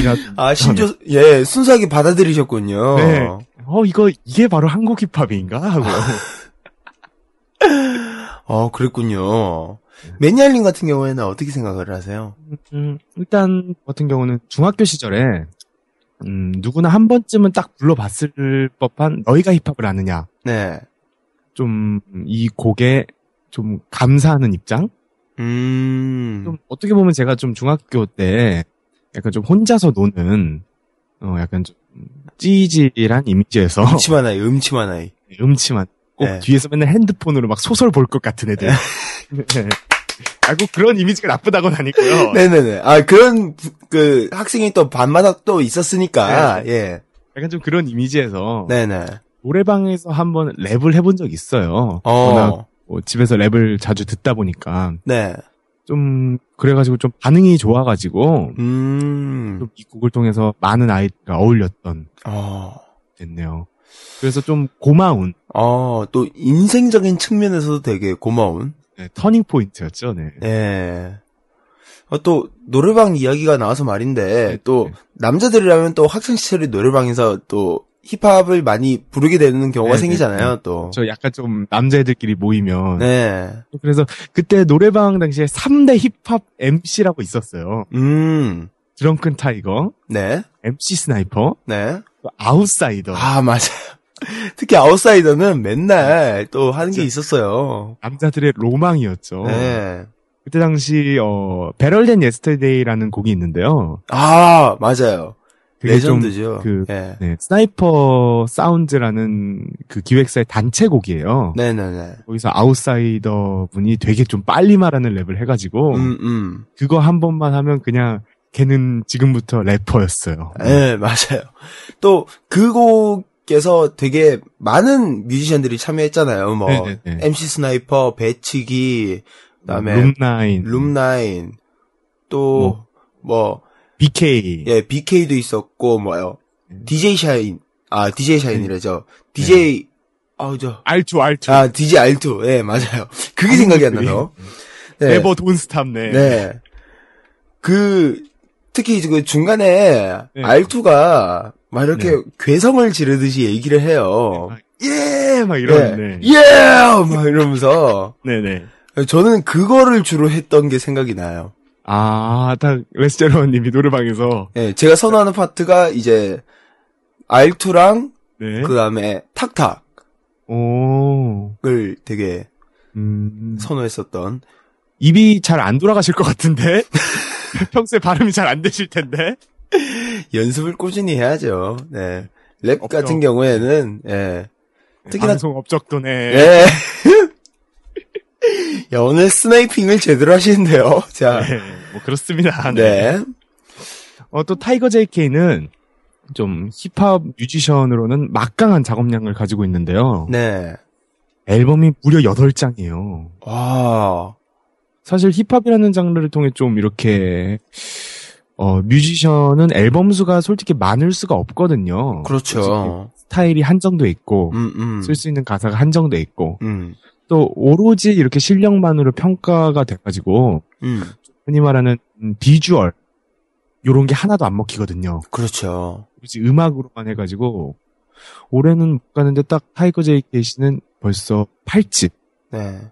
[SPEAKER 4] 이라.
[SPEAKER 3] 아, 심지어, 예, 순수하게 받아들이셨군요.
[SPEAKER 4] 네. 어 이거 이게 바로 한국 힙합인가 하고.
[SPEAKER 3] 어, 그랬군요. 매니아님 같은 경우에는 어떻게 생각을 하세요?
[SPEAKER 4] 음, 일단 같은 경우는 중학교 시절에 음, 누구나 한 번쯤은 딱 불러봤을 법한 너희가 힙합을 아느냐.
[SPEAKER 3] 네.
[SPEAKER 4] 좀 이 곡에 좀 감사하는 입장?
[SPEAKER 3] 음.
[SPEAKER 4] 좀 어떻게 보면 제가 좀 중학교 때 약간 좀 혼자서 노는 어 약간 좀 찌질한 이미지에서
[SPEAKER 3] 음침한 아이, 음침한 아이.
[SPEAKER 4] 음침한 꼭
[SPEAKER 3] 네.
[SPEAKER 4] 뒤에서 맨날 핸드폰으로 막 소설 볼 것 같은 애들. 네. 알고 그런 이미지가 나쁘다고는 아니고요.
[SPEAKER 3] 네네네. 아, 그런, 부- 그, 학생이 또 반마다 또 있었으니까,
[SPEAKER 4] 네.
[SPEAKER 3] 예.
[SPEAKER 4] 약간 좀 그런 이미지에서
[SPEAKER 3] 네네.
[SPEAKER 4] 노래방에서 한번 랩을 해본 적 있어요. 워낙
[SPEAKER 3] 어,
[SPEAKER 4] 뭐 집에서 랩을 자주 듣다 보니까
[SPEAKER 3] 네.
[SPEAKER 4] 좀 그래가지고 좀 반응이 좋아가지고
[SPEAKER 3] 음,
[SPEAKER 4] 좀이 곡을 통해서 많은 아이가 어울렸던
[SPEAKER 3] 어,
[SPEAKER 4] 됐네요. 그래서 좀 고마운
[SPEAKER 3] 어, 또, 인생적인 측면에서도 되게 고마운,
[SPEAKER 4] 네, 터닝 포인트였죠. 네.
[SPEAKER 3] 예. 어, 또, 노래방 이야기가 나와서 말인데,
[SPEAKER 4] 네,
[SPEAKER 3] 또,
[SPEAKER 4] 네.
[SPEAKER 3] 남자들이라면 또 학창시절에 노래방에서 또, 힙합을 많이 부르게 되는 경우가
[SPEAKER 4] 네,
[SPEAKER 3] 생기잖아요, 또.
[SPEAKER 4] 저 약간 좀 남자애들끼리 모이면
[SPEAKER 3] 네.
[SPEAKER 4] 그래서 그때 노래방 당시에 3대 힙합 MC라고 있었어요.
[SPEAKER 3] 음,
[SPEAKER 4] 드렁큰 타이거,
[SPEAKER 3] 네.
[SPEAKER 4] MC 스나이퍼,
[SPEAKER 3] 네.
[SPEAKER 4] 또 아웃사이더.
[SPEAKER 3] 아, 맞아요. 특히 아웃사이더는 맨날 또 하는 게 있었어요.
[SPEAKER 4] 남자들의 로망이었죠.
[SPEAKER 3] 네.
[SPEAKER 4] 그때 당시 어 Better Than Yesterday라는 곡이 있는데요.
[SPEAKER 3] 아, 맞아요. 레전드죠.
[SPEAKER 4] 그
[SPEAKER 3] 예.
[SPEAKER 4] 네, 스나이퍼 사운드라는 그 기획사의 단체곡이에요.
[SPEAKER 3] 네네네.
[SPEAKER 4] 거기서 아웃사이더 분이 되게 좀 빨리 말하는 랩을 해가지고
[SPEAKER 3] 음, 음.
[SPEAKER 4] 그거 한 번만 하면 그냥 걔는 지금부터 래퍼였어요.
[SPEAKER 3] 네, 맞아요. 또, 그 곡 에서 되게 많은 뮤지션들이 참여했잖아요. 뭐,
[SPEAKER 4] 네네네.
[SPEAKER 3] MC 스나이퍼, 배치기, 그 다음에,
[SPEAKER 4] 룸나인,
[SPEAKER 3] 룸나인, 또, 뭐,
[SPEAKER 4] BK,
[SPEAKER 3] 예, BK도 있었고, 뭐요.
[SPEAKER 4] 네.
[SPEAKER 3] DJ 샤인, 아, DJ 샤인이래죠. DJ, 아우, 저,
[SPEAKER 4] 알투 알투,
[SPEAKER 3] 아, DJ R2. 예, 맞아요. 그게 생각이 안 나서. 네.
[SPEAKER 4] Never don't stop네.
[SPEAKER 3] 네. 그, 특히 그 중간에
[SPEAKER 4] 네.
[SPEAKER 3] R2가 막 이렇게
[SPEAKER 4] 네.
[SPEAKER 3] 괴성을 지르듯이 얘기를 해요.
[SPEAKER 4] 예! 막
[SPEAKER 3] 네.
[SPEAKER 4] 이러는데.
[SPEAKER 3] 예! 막 이러면서.
[SPEAKER 4] 네네.
[SPEAKER 3] 저는 그거를 주로 했던 게 생각이 나요.
[SPEAKER 4] 아, 딱, 레스제로님이 노래방에서,
[SPEAKER 3] 예, 제가 선호하는 파트가 이제 R2랑
[SPEAKER 4] 네.
[SPEAKER 3] 그 다음에 탁탁을
[SPEAKER 4] 오,
[SPEAKER 3] 되게
[SPEAKER 4] 음,
[SPEAKER 3] 선호했었던.
[SPEAKER 4] 입이 잘 안 돌아가실 것 같은데? 평소에 발음이 잘 안 되실 텐데?
[SPEAKER 3] 연습을 꾸준히 해야죠. 네. 랩
[SPEAKER 4] 없죠.
[SPEAKER 3] 같은 경우에는, 예. 특히나
[SPEAKER 4] 방송 업적도네.
[SPEAKER 3] 예. 야, 오늘 sniping을 제대로 하시는데요. 자,
[SPEAKER 4] 네, 뭐 그렇습니다.
[SPEAKER 3] 네.
[SPEAKER 4] 어, 또 타이거 JK는 좀 힙합 뮤지션으로는 막강한 작업량을 가지고 있는데요.
[SPEAKER 3] 네.
[SPEAKER 4] 앨범이 무려 8장이에요.
[SPEAKER 3] 와.
[SPEAKER 4] 사실 힙합이라는 장르를 통해 좀 이렇게 어, 뮤지션은 앨범 수가 솔직히 많을 수가 없거든요.
[SPEAKER 3] 그렇죠.
[SPEAKER 4] 스타일이 한정돼 있고
[SPEAKER 3] 음, 음.
[SPEAKER 4] 쓸수 있는 가사가 한정돼 있고
[SPEAKER 3] 음,
[SPEAKER 4] 또 오로지 이렇게 실력만으로 평가가 돼가지고
[SPEAKER 3] 음.
[SPEAKER 4] 흔히 말하는 음, 비주얼 요런 게 하나도 안 먹히거든요.
[SPEAKER 3] 그렇죠.
[SPEAKER 4] 그렇지 음악으로만 해가지고 오래는 못 가는데 딱 타이거 JK 씨는 벌써 8집.
[SPEAKER 3] 네.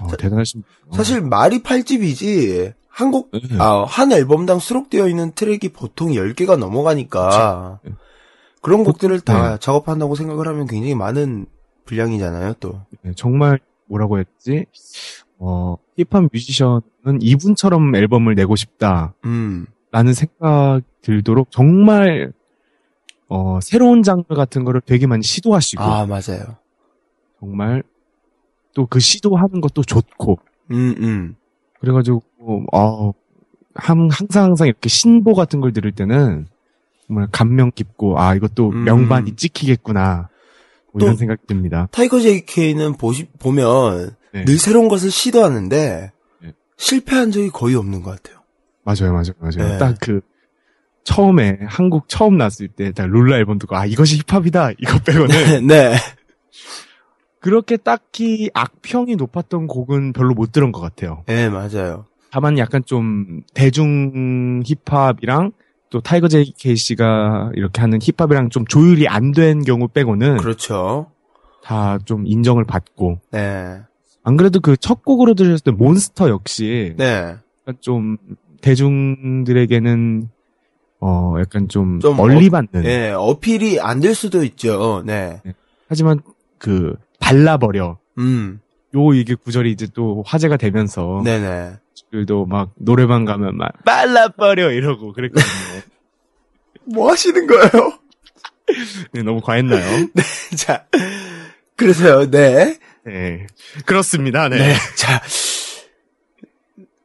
[SPEAKER 4] 어,
[SPEAKER 3] 사-
[SPEAKER 4] 대단하십니다.
[SPEAKER 3] 사실 말이 8집이지, 한 곡,
[SPEAKER 4] 네.
[SPEAKER 3] 아, 한 앨범당 수록되어 있는 트랙이 보통 10개가 넘어가니까,
[SPEAKER 4] 그렇죠.
[SPEAKER 3] 그런 곡들을 다
[SPEAKER 4] 네.
[SPEAKER 3] 작업한다고 생각을 하면 굉장히 많은 분량이잖아요, 또.
[SPEAKER 4] 네, 정말 뭐라고 했지? 어, 힙합 뮤지션은 이분처럼 앨범을 내고 싶다라는
[SPEAKER 3] 음,
[SPEAKER 4] 생각 들도록 정말 어, 새로운 장르 같은 거를 되게 많이 시도하시고
[SPEAKER 3] 아, 맞아요.
[SPEAKER 4] 정말 또 그 시도하는 것도 좋고
[SPEAKER 3] 음, 음.
[SPEAKER 4] 그래가지고 어, 함- 항상 항상 이렇게 신보 같은 걸 들을 때는 정말 감명 깊고 아 이것도
[SPEAKER 3] 음.
[SPEAKER 4] 명반이 찍히겠구나 뭐 이런
[SPEAKER 3] 또-
[SPEAKER 4] 생각이 듭니다.
[SPEAKER 3] 타이거 JK는 보시, 보면
[SPEAKER 4] 네.
[SPEAKER 3] 늘 새로운 것을 시도하는데
[SPEAKER 4] 네.
[SPEAKER 3] 실패한 적이 거의 없는 것 같아요.
[SPEAKER 4] 맞아요, 맞아요, 맞아요.
[SPEAKER 3] 네.
[SPEAKER 4] 딱그 처음에 한국 처음 나왔을 때 딱 룰라 앨범 듣고 아 이것이 힙합이다 이거 빼고는
[SPEAKER 3] 네.
[SPEAKER 4] 그렇게 딱히 악평이 높았던 곡은 별로 못 들은 것 같아요.
[SPEAKER 3] 네, 맞아요.
[SPEAKER 4] 다만 약간 좀 대중 힙합이랑 또 타이거 JK 씨가 이렇게 하는 힙합이랑 좀 조율이 안 된 경우 빼고는
[SPEAKER 3] 그렇죠.
[SPEAKER 4] 다 좀 인정을 받고
[SPEAKER 3] 네.
[SPEAKER 4] 안 그래도 그 첫 곡으로 들으셨을 때 몬스터 역시
[SPEAKER 3] 네.
[SPEAKER 4] 약간 좀 대중들에게는 어 약간 좀,
[SPEAKER 3] 좀
[SPEAKER 4] 멀리
[SPEAKER 3] 어-
[SPEAKER 4] 받는
[SPEAKER 3] 네, 어필이 안 될 수도 있죠. 네.
[SPEAKER 4] 하지만 그 발라버려
[SPEAKER 3] 음.
[SPEAKER 4] 요 이게 구절이 이제 또 화제가 되면서
[SPEAKER 3] 네네.
[SPEAKER 4] 들도 막 노래방 가면 막 발라버려 이러고 그랬거든요.
[SPEAKER 3] 뭐 하시는 거예요?
[SPEAKER 4] 네, 너무 과했나요?
[SPEAKER 3] 자. 그래서요, 네.
[SPEAKER 4] 네. 그렇습니다. 네.
[SPEAKER 3] 네. 자.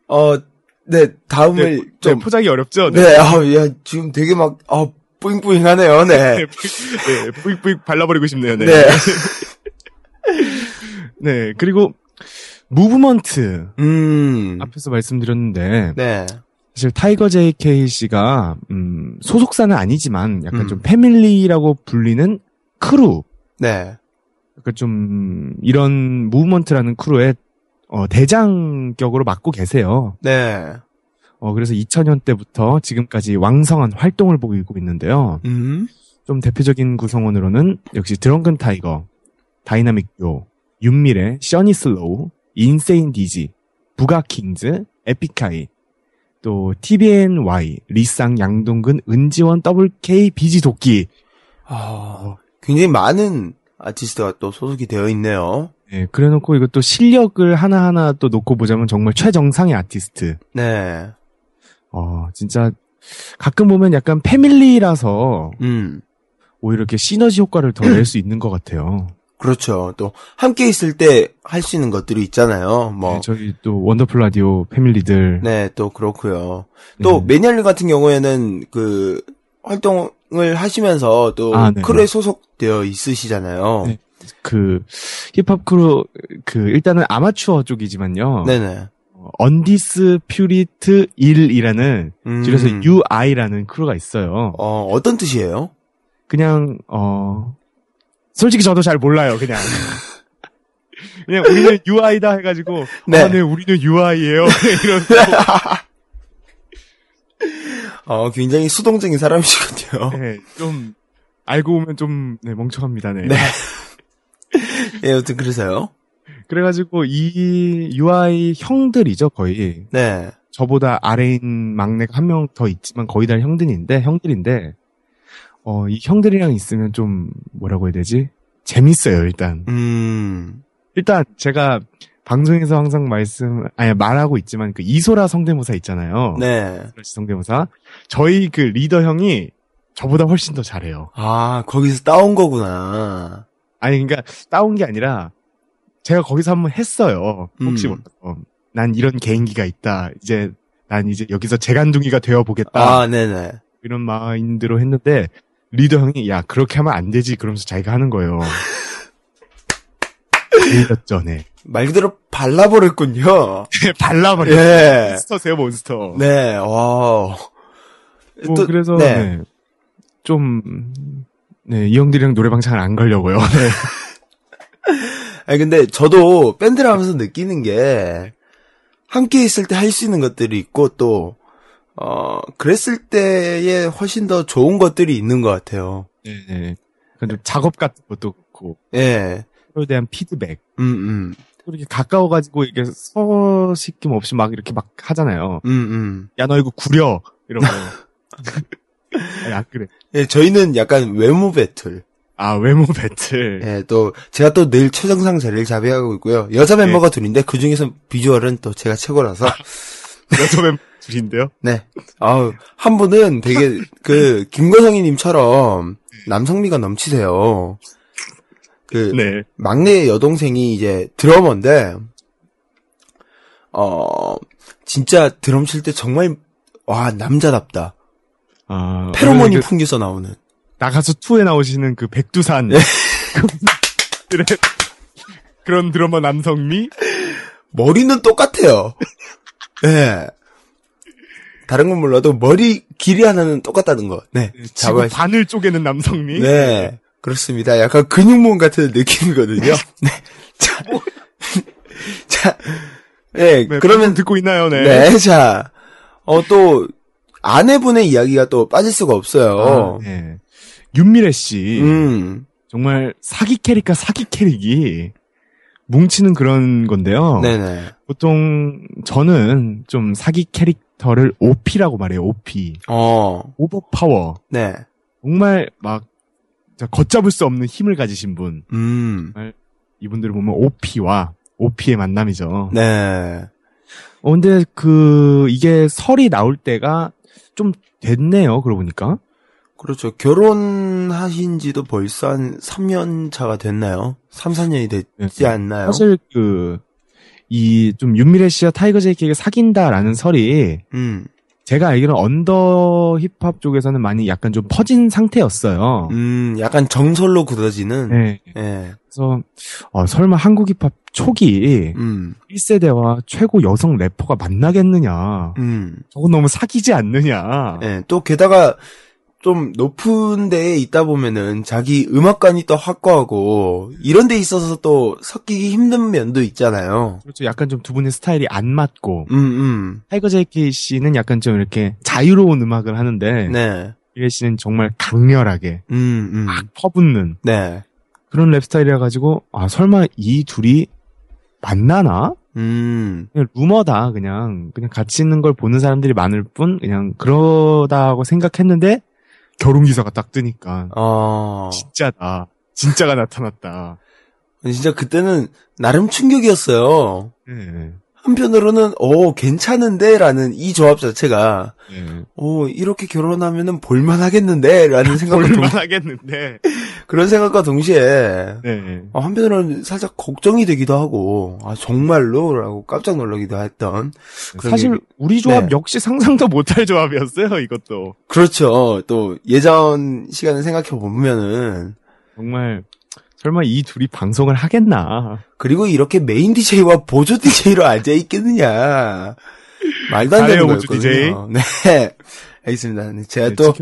[SPEAKER 3] 어, 네, 다음을
[SPEAKER 4] 네,
[SPEAKER 3] 좀.
[SPEAKER 4] 네, 포장이 어렵죠?
[SPEAKER 3] 네, 아, 야, 지금 되게 막, 아, 뿌잉뿌잉하네요, 네.
[SPEAKER 4] 네, 네, 뿌익뿌익 발라버리고 싶네요. 네.
[SPEAKER 3] 네.
[SPEAKER 4] 네, 그리고 무브먼트
[SPEAKER 3] 음.
[SPEAKER 4] 앞에서 말씀드렸는데
[SPEAKER 3] 네.
[SPEAKER 4] 사실 타이거 JK 씨가 음, 소속사는 아니지만 약간
[SPEAKER 3] 음.
[SPEAKER 4] 좀 family라고 불리는 크루,
[SPEAKER 3] 네.
[SPEAKER 4] 약간 좀 이런 무브먼트라는 crew의 어, 대장격으로 맡고 계세요.
[SPEAKER 3] 네.
[SPEAKER 4] 어, 그래서 2000년 때부터 지금까지 왕성한 활동을 보이고 있는데요.
[SPEAKER 3] 음.
[SPEAKER 4] 좀 대표적인 구성원으로는 역시 드렁큰 타이거, 다이나믹 듀오, 윤미래, 션이 슬로우, 인세인 디지, 부가킹즈, 에픽하이, 또 TBNY, 리쌍, 양동근, 은지원, 더블K, 비지 도끼.
[SPEAKER 3] 아, 굉장히 많은 아티스트가 또 소속이 되어 있네요.
[SPEAKER 4] 예, 그래놓고 이것도 실력을 하나하나 또 놓고 보자면 정말 최정상의 아티스트.
[SPEAKER 3] 네.
[SPEAKER 4] 어, 진짜 가끔 보면 약간 family라서
[SPEAKER 3] 음.
[SPEAKER 4] 오히려 이렇게 시너지 효과를 더 낼 수 있는 것 같아요.
[SPEAKER 3] 그렇죠. 또, 함께 있을 때 할 수 있는 것들이 있잖아요. 뭐.
[SPEAKER 4] 네, 저희 또 원더풀 라디오 family들.
[SPEAKER 3] 네, 또 그렇고요. 또
[SPEAKER 4] 네.
[SPEAKER 3] 매니아님 같은 경우에는 그 활동을 하시면서 또
[SPEAKER 4] 아, 네.
[SPEAKER 3] crew에 소속되어 있으시잖아요.
[SPEAKER 4] 네. 그 힙합 크루 그 일단은 아마추어 쪽이지만요.
[SPEAKER 3] 네네.
[SPEAKER 4] Undisputed 1이라는
[SPEAKER 3] 음.
[SPEAKER 4] 줄여서 UI라는 crew가 있어요.
[SPEAKER 3] 어, 어떤 뜻이에요?
[SPEAKER 4] 그냥 어 솔직히 저도 잘 몰라요. 그냥 그냥 우리는 UI다 해가지고
[SPEAKER 3] 네.
[SPEAKER 4] 아, 네 우리는 UI예요. 이런
[SPEAKER 3] 어, 굉장히 수동적인 사람이시군요.
[SPEAKER 4] 네, 좀 알고 보면 좀 네, 멍청합니다. 네.
[SPEAKER 3] 네. 예, 여튼 그래서요.
[SPEAKER 4] 그래가지고 이 UI 형들이죠 거의
[SPEAKER 3] 네.
[SPEAKER 4] 저보다 아래인 막내가 한 명 더 있지만 거의 다 형들인데 형들인데 어 이 형들이랑 있으면 좀 뭐라고 해야 되지 재밌어요 일단
[SPEAKER 3] 음.
[SPEAKER 4] 일단 제가 방송에서 항상 말씀 아니 말하고 있지만 그 이소라 성대모사 있잖아요
[SPEAKER 3] 네.
[SPEAKER 4] 성대모사 저희 그 리더 형이 저보다 훨씬 더 잘해요
[SPEAKER 3] 아, 거기서 따온 거구나.
[SPEAKER 4] 아니 그러니까 따온 게 아니라 제가 거기서 한번 했어요 혹시
[SPEAKER 3] 음.
[SPEAKER 4] 몰라서 난 이런 개인기가 있다 이제 난 이제 여기서 재간둥이가 되어 보겠다
[SPEAKER 3] 아, 네네.
[SPEAKER 4] 이런 마인드로 했는데 리더 형이 야 그렇게 하면 안 되지 그러면서 자기가 하는 거예요. 알렸죠, 네.
[SPEAKER 3] 말 그대로 발라버렸군요.
[SPEAKER 4] 발라버려.
[SPEAKER 3] 예.
[SPEAKER 4] 몬스터세요, 몬스터.
[SPEAKER 3] 네, 와.
[SPEAKER 4] 뭐
[SPEAKER 3] 또,
[SPEAKER 4] 그래서
[SPEAKER 3] 네.
[SPEAKER 4] 네. 좀 네, 이 형들이랑 노래방 잘 안 가려고요. 네.
[SPEAKER 3] 아니, 근데 저도 밴드를 하면서 느끼는 게, 함께 있을 때 할 수 있는 것들이 있고, 또, 어, 그랬을 때에 훨씬 더 좋은 것들이 있는 것 같아요.
[SPEAKER 4] 네, 네. 근데 작업 같은 것도 그렇고
[SPEAKER 3] 예.
[SPEAKER 4] 서로에 대한 피드백
[SPEAKER 3] 음, 음,
[SPEAKER 4] 또 이렇게 가까워가지고 이게 서식낌 없이 막 이렇게 막 하잖아요.
[SPEAKER 3] 음, 음.
[SPEAKER 4] 야 너 이거 구려 이런 거. 아니, 안 그래.
[SPEAKER 3] 예, 저희는 약간 외모 배틀.
[SPEAKER 4] 아 외모 배틀.
[SPEAKER 3] 예, 또, 제가 또 늘 최정상 자리를 자비하고 있고요. 여자 멤버가 둘인데, 그 중에서 비주얼은 또 제가 최고라서.
[SPEAKER 4] 여자 멤버 둘인데요.
[SPEAKER 3] 네. 아우, 한 분은 되게, 그, 김거성이님처럼 남성미가 넘치세요. 그,
[SPEAKER 4] 네.
[SPEAKER 3] 막내 여동생이 이제 드러머인데, 어, 진짜 드럼 칠 때 정말 와, 남자답다.
[SPEAKER 4] 아,
[SPEAKER 3] 페로몬이
[SPEAKER 4] 그
[SPEAKER 3] 풍겨서 나오는.
[SPEAKER 4] 나가서 투에 나오시는 그 백두산 그분들의 그런 드러머 남성미
[SPEAKER 3] 머리는 똑같아요. 네. 다른 건 몰라도 머리 길이 하나는 똑같다는 거. 네. 잡아.
[SPEAKER 4] 반을 쪼개는 남성미
[SPEAKER 3] 네. 그렇습니다. 약간 근육몸 같은 느낌이거든요. 네. 자. 자. 네.
[SPEAKER 4] 네,
[SPEAKER 3] 그러면
[SPEAKER 4] 듣고 있나요? 네.
[SPEAKER 3] 네. 자. 어, 또, 아내분의 이야기가 또 빠질 수가 없어요.
[SPEAKER 4] 아, 네. 윤미래 씨
[SPEAKER 3] 음.
[SPEAKER 4] 정말 사기 캐릭과 사기 캐릭이 뭉치는 그런 건데요.
[SPEAKER 3] 네네.
[SPEAKER 4] 보통 저는 좀 사기 캐릭 터를 OP라고 말해요. OP.
[SPEAKER 3] 어.
[SPEAKER 4] 오버파워.
[SPEAKER 3] 네.
[SPEAKER 4] 정말 막 걷잡을 수 없는 힘을 가지신 분.
[SPEAKER 3] 음.
[SPEAKER 4] 이분들을 보면 OP와 OP의 만남이죠.
[SPEAKER 3] 네.
[SPEAKER 4] 어, 근데 그 이게 설이 나올 때가 좀 됐네요. 그러고 보니까.
[SPEAKER 3] 그렇죠. 결혼하신 지도 벌써 한 3년 차가 됐나요? 3, 4년이 됐지
[SPEAKER 4] 네.
[SPEAKER 3] 않나요?
[SPEAKER 4] 사실 그 이 좀 윤미래 씨와 타이거 JK가 사귄다라는 설이
[SPEAKER 3] 음.
[SPEAKER 4] 제가 알기로는 언더 힙합 쪽에서는 많이 약간 좀 퍼진 상태였어요.
[SPEAKER 3] 음, 약간 정설로 굳어지는.
[SPEAKER 4] 네.
[SPEAKER 3] 예.
[SPEAKER 4] 그래서 어, 설마 한국 힙합 초기
[SPEAKER 3] 음.
[SPEAKER 4] 1세대와 최고 여성 래퍼가 만나겠느냐.
[SPEAKER 3] 음.
[SPEAKER 4] 저건 너무 사기지 않느냐.
[SPEAKER 3] 예. 또 게다가 좀 높은 데에 있다 보면은 자기 음악관이 또 확고하고 이런 데 있어서 또 섞이기 힘든 면도 있잖아요.
[SPEAKER 4] 그렇죠. 약간 좀 두 분의 스타일이 안 맞고
[SPEAKER 3] 음, 음.
[SPEAKER 4] 타이거 JK 씨는 약간 좀 이렇게 자유로운 음악을 하는데
[SPEAKER 3] 네.
[SPEAKER 4] 미래 씨는 정말 강렬하게
[SPEAKER 3] 음, 음.
[SPEAKER 4] 막 퍼붓는
[SPEAKER 3] 네.
[SPEAKER 4] 그런 랩 스타일이라 가지고 아 설마 이 둘이 만나나?
[SPEAKER 3] 음.
[SPEAKER 4] 그냥 루머다 그냥 그냥 같이 있는 걸 보는 사람들이 많을 뿐 그냥 그러다고 생각했는데 결혼 기사가 딱 뜨니까
[SPEAKER 3] 어.
[SPEAKER 4] 진짜다 진짜가 나타났다.
[SPEAKER 3] 진짜 그때는 나름 충격이었어요.
[SPEAKER 4] 네.
[SPEAKER 3] 한편으로는 오 괜찮은데라는 이 조합 자체가
[SPEAKER 4] 네.
[SPEAKER 3] 오 이렇게 결혼하면은 볼만하겠는데라는 생각과 동,
[SPEAKER 4] 볼만하겠는데.
[SPEAKER 3] 그런 생각과 동시에
[SPEAKER 4] 네.
[SPEAKER 3] 어, 한편으로는 살짝 걱정이 되기도 하고 아 정말로라고 깜짝 놀라기도 했던
[SPEAKER 4] 사실
[SPEAKER 3] 게-
[SPEAKER 4] 우리 조합
[SPEAKER 3] 네.
[SPEAKER 4] 역시 상상도 못할 조합이었어요. 이것도
[SPEAKER 3] 그렇죠 또 예전 시간을 생각해 보면은
[SPEAKER 4] 정말 설마 이 둘이 방송을 하겠나?
[SPEAKER 3] 그리고 이렇게 메인 DJ와 보조 DJ로 앉아 있겠느냐 말도 안 되는 거였거든요. 네 알겠습니다. 네, 제가
[SPEAKER 4] 네,
[SPEAKER 3] 또.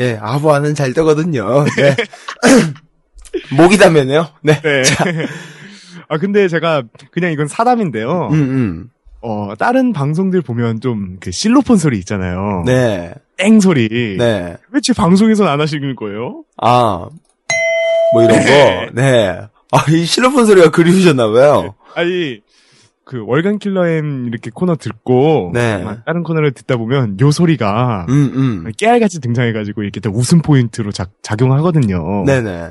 [SPEAKER 3] 예, 아부아는 잘 되거든요. 네. 목이다면요. 네.
[SPEAKER 4] 네. 아 근데 제가 그냥 이건 사담인데요.
[SPEAKER 3] 음, 음.
[SPEAKER 4] 어 다른 방송들 보면 좀 그 실로폰 소리 있잖아요.
[SPEAKER 3] 네.
[SPEAKER 4] 땡 소리.
[SPEAKER 3] 네.
[SPEAKER 4] 왜 제 방송에서는 안 하시는 거예요?
[SPEAKER 3] 아, 뭐 이런 거. 네. 아, 이 실로폰 소리가 그리우셨나봐요.
[SPEAKER 4] 아니 그 월간 킬러엠 이렇게 코너 듣고
[SPEAKER 3] 네.
[SPEAKER 4] 막 다른 코너를 듣다 보면 요 소리가
[SPEAKER 3] 음, 음.
[SPEAKER 4] 깨알같이 등장해가지고 이렇게 또 웃음 포인트로 작, 작용하거든요.
[SPEAKER 3] 네네.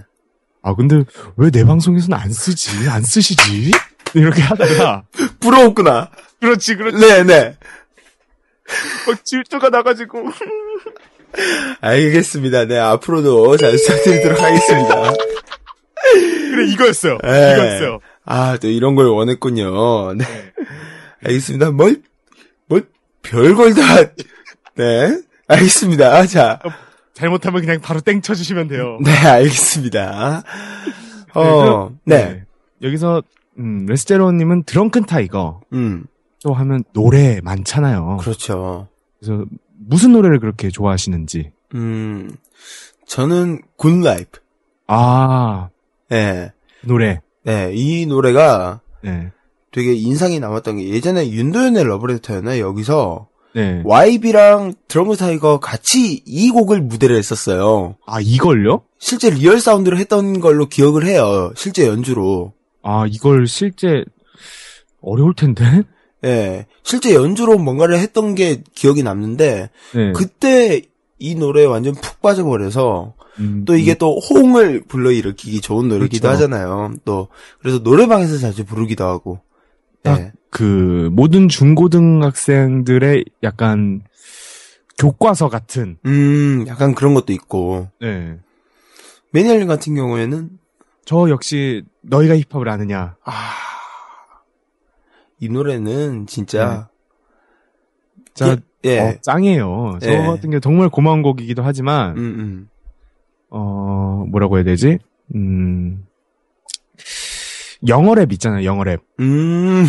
[SPEAKER 4] 아 근데 왜 내 방송에서는 안 쓰지? 안 쓰시지? 이렇게 하다가
[SPEAKER 3] 부러웠구나.
[SPEAKER 4] 그렇지 그렇지
[SPEAKER 3] 네네.
[SPEAKER 4] 막 질투가 나가지고
[SPEAKER 3] 알겠습니다. 네, 앞으로도 잘 부탁드리도록 하겠습니다.
[SPEAKER 4] 그래 이거였어요.
[SPEAKER 3] 네.
[SPEAKER 4] 이거였어요.
[SPEAKER 3] 아, 또 이런 걸 원했군요. 네. 알겠습니다. 뭘, 뭘, 별걸 다, 네. 알겠습니다. 자.
[SPEAKER 4] 잘못하면 그냥 바로 땡 쳐주시면 돼요.
[SPEAKER 3] 네, 알겠습니다. 어, 네.
[SPEAKER 4] 여기서 음, 레스제로님은 드렁큰 타이거
[SPEAKER 3] 음,
[SPEAKER 4] 또 하면 노래 많잖아요.
[SPEAKER 3] 그렇죠.
[SPEAKER 4] 그래서 무슨 노래를 그렇게 좋아하시는지.
[SPEAKER 3] 음, 저는 Good Life.
[SPEAKER 4] 아
[SPEAKER 3] 네.
[SPEAKER 4] 노래.
[SPEAKER 3] 네, 이 노래가
[SPEAKER 4] 네.
[SPEAKER 3] 되게 인상이 남았던 게 예전에 윤도현의 러브레터였나 여기서
[SPEAKER 4] 네.
[SPEAKER 3] YB랑 드렁큰 타이거 같이 이 곡을 무대를 했었어요.
[SPEAKER 4] 아 이걸요?
[SPEAKER 3] 실제 real 사운드를 했던 걸로 기억을 해요. 실제 연주로.
[SPEAKER 4] 아 이걸 실제 어려울 텐데.
[SPEAKER 3] 예. 실제 연주로 뭔가를 했던 게 기억이 남는데
[SPEAKER 4] 네.
[SPEAKER 3] 그때 이 노래에 완전 푹 빠져버려서
[SPEAKER 4] 음,
[SPEAKER 3] 또 이게 또 호응을 불러일으키기 좋은 노래기도
[SPEAKER 4] 그렇죠.
[SPEAKER 3] 하잖아요. 또 그래서 노래방에서 자주 부르기도 하고.
[SPEAKER 4] 딱
[SPEAKER 3] 예.
[SPEAKER 4] 그 모든 중고등학생들의 약간 교과서 같은.
[SPEAKER 3] 음, 약간 그런 것도 있고.
[SPEAKER 4] 네.
[SPEAKER 3] 매니아님 같은 경우에는
[SPEAKER 4] 저 역시 너희가 힙합을 아느냐.
[SPEAKER 3] 아, 이 노래는 진짜
[SPEAKER 4] 자,
[SPEAKER 3] 예, 예.
[SPEAKER 4] 어, 짱이에요. 저
[SPEAKER 3] 예.
[SPEAKER 4] 같은 경우 정말 고마운 곡이기도 하지만
[SPEAKER 3] 음, 음.
[SPEAKER 4] 어 뭐라고 해야 되지? 음 영어 랩 있잖아요. 영어 랩.
[SPEAKER 3] 음.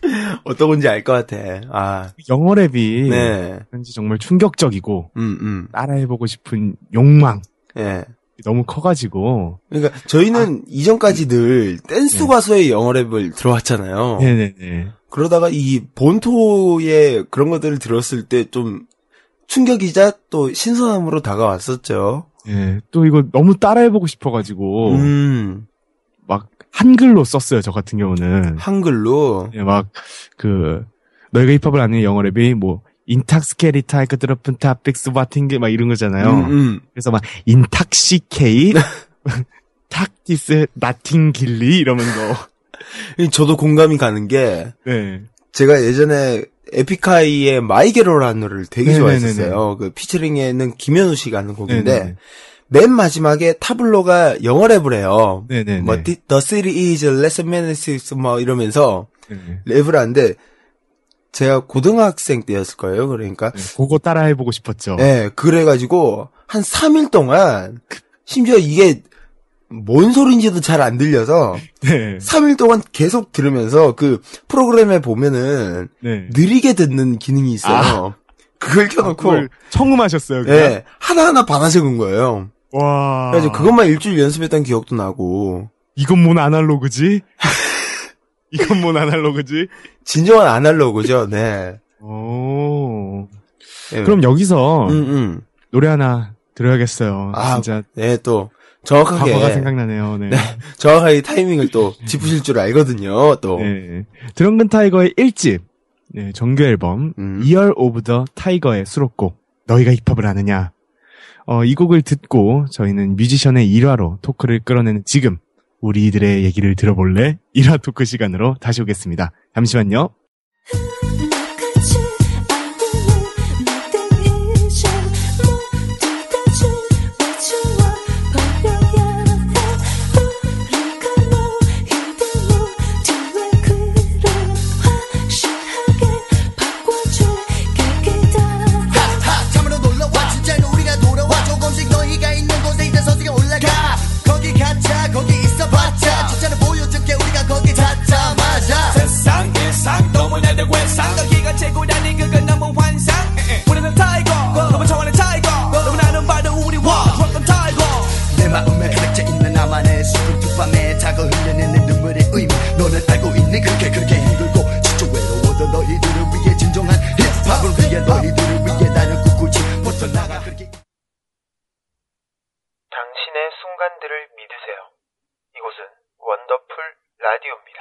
[SPEAKER 3] 어떤 건지 알 것 같아. 아,
[SPEAKER 4] 영어 랩이
[SPEAKER 3] 네.
[SPEAKER 4] 왠지 정말 충격적이고
[SPEAKER 3] 음, 음.
[SPEAKER 4] 따라해보고 싶은 욕망
[SPEAKER 3] 예.
[SPEAKER 4] 너무 커가지고
[SPEAKER 3] 그러니까 저희는 이전까지 늘 댄스
[SPEAKER 4] 네.
[SPEAKER 3] 가수의 영어 랩을 들어왔잖아요.
[SPEAKER 4] 네네네.
[SPEAKER 3] 그러다가 이 본토의 그런 것들을 들었을 때 좀 충격이자 또 신선함으로 다가왔었죠.
[SPEAKER 4] 예, 또 이거 너무 따라해보고 싶어가지고
[SPEAKER 3] 음,
[SPEAKER 4] 막 한글로 썼어요. 저 같은 경우는
[SPEAKER 3] 한글로.
[SPEAKER 4] 예, 막 그 너희가 힙합을 아는 영어 랩이 뭐 인탁스케리 타 이크 드러픈 타픽스 와팅게 막 이런 거잖아요.
[SPEAKER 3] 음, 음.
[SPEAKER 4] 그래서 막 인탁시케이 탁디스 나팅길리 이러면서
[SPEAKER 3] 저도 공감이 가는 게
[SPEAKER 4] 네.
[SPEAKER 3] 제가 예전에 에픽하이의 마이게로라는 노래를 되게
[SPEAKER 4] 네네네네.
[SPEAKER 3] 좋아했었어요. 그 피처링에는 김현우 씨가 하는 곡인데
[SPEAKER 4] 네네.
[SPEAKER 3] 맨 마지막에 타블로가 영어 랩을 해요.
[SPEAKER 4] 네네네.
[SPEAKER 3] 뭐 The city is less menaces 뭐 이러면서
[SPEAKER 4] 네.
[SPEAKER 3] 랩을 하는데 제가 고등학생 때였을 거예요. 그러니까
[SPEAKER 4] 네, 그거 따라해보고 싶었죠.
[SPEAKER 3] 예, 그래가지고 한 3일 동안 심지어 이게 뭔 소리인지도 잘 안 들려서
[SPEAKER 4] 네.
[SPEAKER 3] 3일 동안 계속 들으면서 그 프로그램에 보면은
[SPEAKER 4] 네.
[SPEAKER 3] 느리게 듣는 기능이 있어요. 그걸 켜놓고
[SPEAKER 4] 그걸 청음하셨어요. 그냥?
[SPEAKER 3] 예, 하나하나 받아 적은 거예요.
[SPEAKER 4] 와.
[SPEAKER 3] 그래가지고 그것만 일주일 연습했던 기억도 나고
[SPEAKER 4] 이건 뭔 아날로그지? 이건 뭔 아날로그지?
[SPEAKER 3] 진정한 아날로그죠. 네.
[SPEAKER 4] 오.
[SPEAKER 3] 예.
[SPEAKER 4] 그럼 여기서
[SPEAKER 3] 음, 음.
[SPEAKER 4] 노래 하나 들어야겠어요.
[SPEAKER 3] 아,
[SPEAKER 4] 진짜
[SPEAKER 3] 네, 또 정확하게
[SPEAKER 4] 과거가 생각나네요. 네.
[SPEAKER 3] 네. 정확하게 타이밍을 또 짚으실 줄 알거든요. 또.
[SPEAKER 4] 네. 드렁근 타이거의 1집, 네, 정규 앨범,
[SPEAKER 3] 음.
[SPEAKER 4] Year of the Tiger의 수록곡, 너희가 힙합을 아느냐. 어, 이 곡을 듣고 저희는 뮤지션의 일화로 토크를 끌어내는 지금, 우리들의 얘기를 들어볼래? 일화 토크 시간으로 다시 오겠습니다. 잠시만요.
[SPEAKER 6] 순간들을 믿으세요. 이곳은 원더풀 라디오입니다.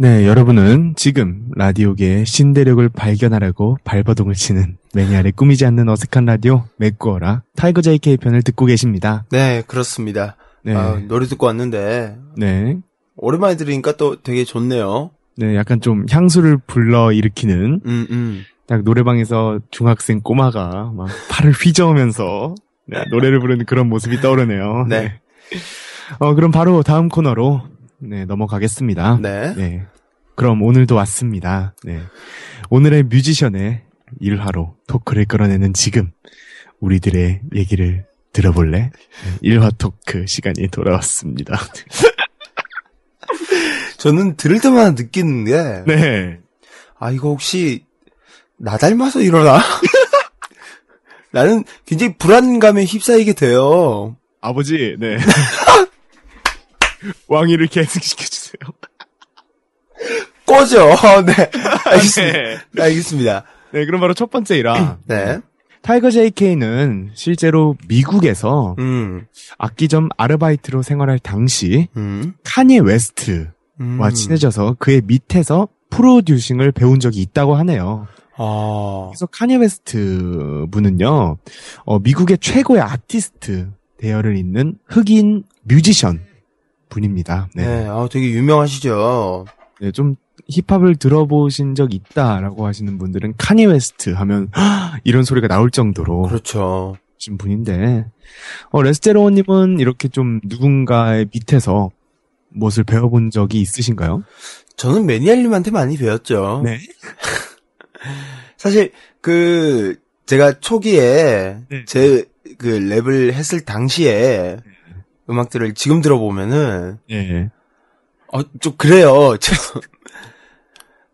[SPEAKER 4] 네, 여러분은 지금 라디오계의 신대륙을 발견하려고 발버둥을 치는 매니아의 꾸미지 않는 어색한 라디오 매꾸어라 타이거 JK 편을 듣고 계십니다.
[SPEAKER 3] 네, 그렇습니다.
[SPEAKER 4] 네,
[SPEAKER 3] 아, 노래 듣고 왔는데
[SPEAKER 4] 네,
[SPEAKER 3] 오랜만에 들으니까 또 되게 좋네요.
[SPEAKER 4] 네, 약간 좀 향수를 불러 일으키는
[SPEAKER 3] 음, 음.
[SPEAKER 4] 딱 노래방에서 중학생 꼬마가 막 팔을 휘저으면서 네, 노래를 부르는 그런 모습이 떠오르네요.
[SPEAKER 3] 네.
[SPEAKER 4] 어, 그럼 바로 다음 코너로 네, 넘어가겠습니다.
[SPEAKER 3] 네.
[SPEAKER 4] 네. 그럼 오늘도 왔습니다. 네. 오늘의 뮤지션의 일화로 토크를 끌어내는 지금 우리들의 얘기를 들어볼래? 네, 일화 토크 시간이 돌아왔습니다.
[SPEAKER 3] 저는 들을 때마다 느끼는 게,
[SPEAKER 4] 네.
[SPEAKER 3] 아, 이거 혹시, 나 닮아서 이러나? 나는 굉장히 불안감에 휩싸이게 돼요.
[SPEAKER 4] 아버지, 네. 왕위를 계승시켜주세요.
[SPEAKER 3] 꺼져. 네. 알겠습니다.
[SPEAKER 4] 네.
[SPEAKER 3] 알겠습니다.
[SPEAKER 4] 네, 그럼 바로 첫 번째 일화.
[SPEAKER 3] 네.
[SPEAKER 4] 타이거 JK는 실제로 미국에서
[SPEAKER 3] 음,
[SPEAKER 4] 악기점 아르바이트로 생활할 당시
[SPEAKER 3] 음,
[SPEAKER 4] 카니 웨스트와
[SPEAKER 3] 음.
[SPEAKER 4] 친해져서 그의 밑에서 프로듀싱을 배운 적이 있다고 하네요.
[SPEAKER 3] 아,
[SPEAKER 4] 그래서 카니 웨스트 분은요, 어, 미국의 최고의 아티스트 대열을 잇는 흑인 뮤지션 분입니다. 네.
[SPEAKER 3] 네. 아, 되게 유명하시죠.
[SPEAKER 4] 네, 좀 힙합을 들어보신 적 있다라고 하시는 분들은 카니 웨스트 하면 이런 소리가 나올 정도로
[SPEAKER 3] 그렇죠.
[SPEAKER 4] 신 분인데 어, 레스테로님은 이렇게 좀 누군가의 밑에서 무엇을 배워본 적이 있으신가요?
[SPEAKER 3] 저는 매니아님한테 많이 배웠죠.
[SPEAKER 4] 네.
[SPEAKER 3] 사실 그 제가 초기에
[SPEAKER 4] 네.
[SPEAKER 3] 제그 랩을 했을 당시에 음악들을 지금 들어보면은
[SPEAKER 4] 예.
[SPEAKER 3] 어좀 그래요. 저-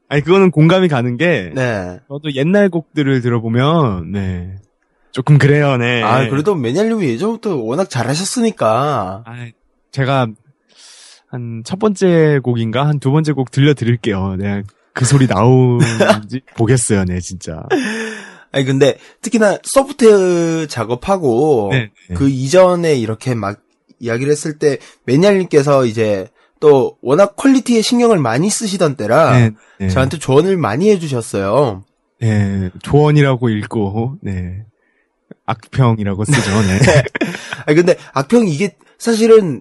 [SPEAKER 4] 아니 그거는 공감이 가는 게
[SPEAKER 3] 네.
[SPEAKER 4] 저도 옛날 곡들을 들어보면 네. 조금 그래요, 네.
[SPEAKER 3] 아 그래도 매니아님이 예전부터 워낙 잘하셨으니까.
[SPEAKER 4] 아, 제가 한 첫 번째 곡인가 한 두 번째 곡 들려드릴게요. 네. 그 소리 나오는지 보겠어요, 네, 진짜.
[SPEAKER 3] 아니 근데 특히나 소프트 작업하고
[SPEAKER 4] 네, 네.
[SPEAKER 3] 그 이전에 이렇게 막 이야기를 했을 때 매니아님께서 이제 또 워낙 퀄리티에 신경을 많이 쓰시던 때라
[SPEAKER 4] 네, 네.
[SPEAKER 3] 저한테 조언을 많이 해주셨어요.
[SPEAKER 4] 네, 조언이라고 읽고, 네. 악평이라고 쓰죠, 네.
[SPEAKER 3] 아니 근데 악평 이게 사실은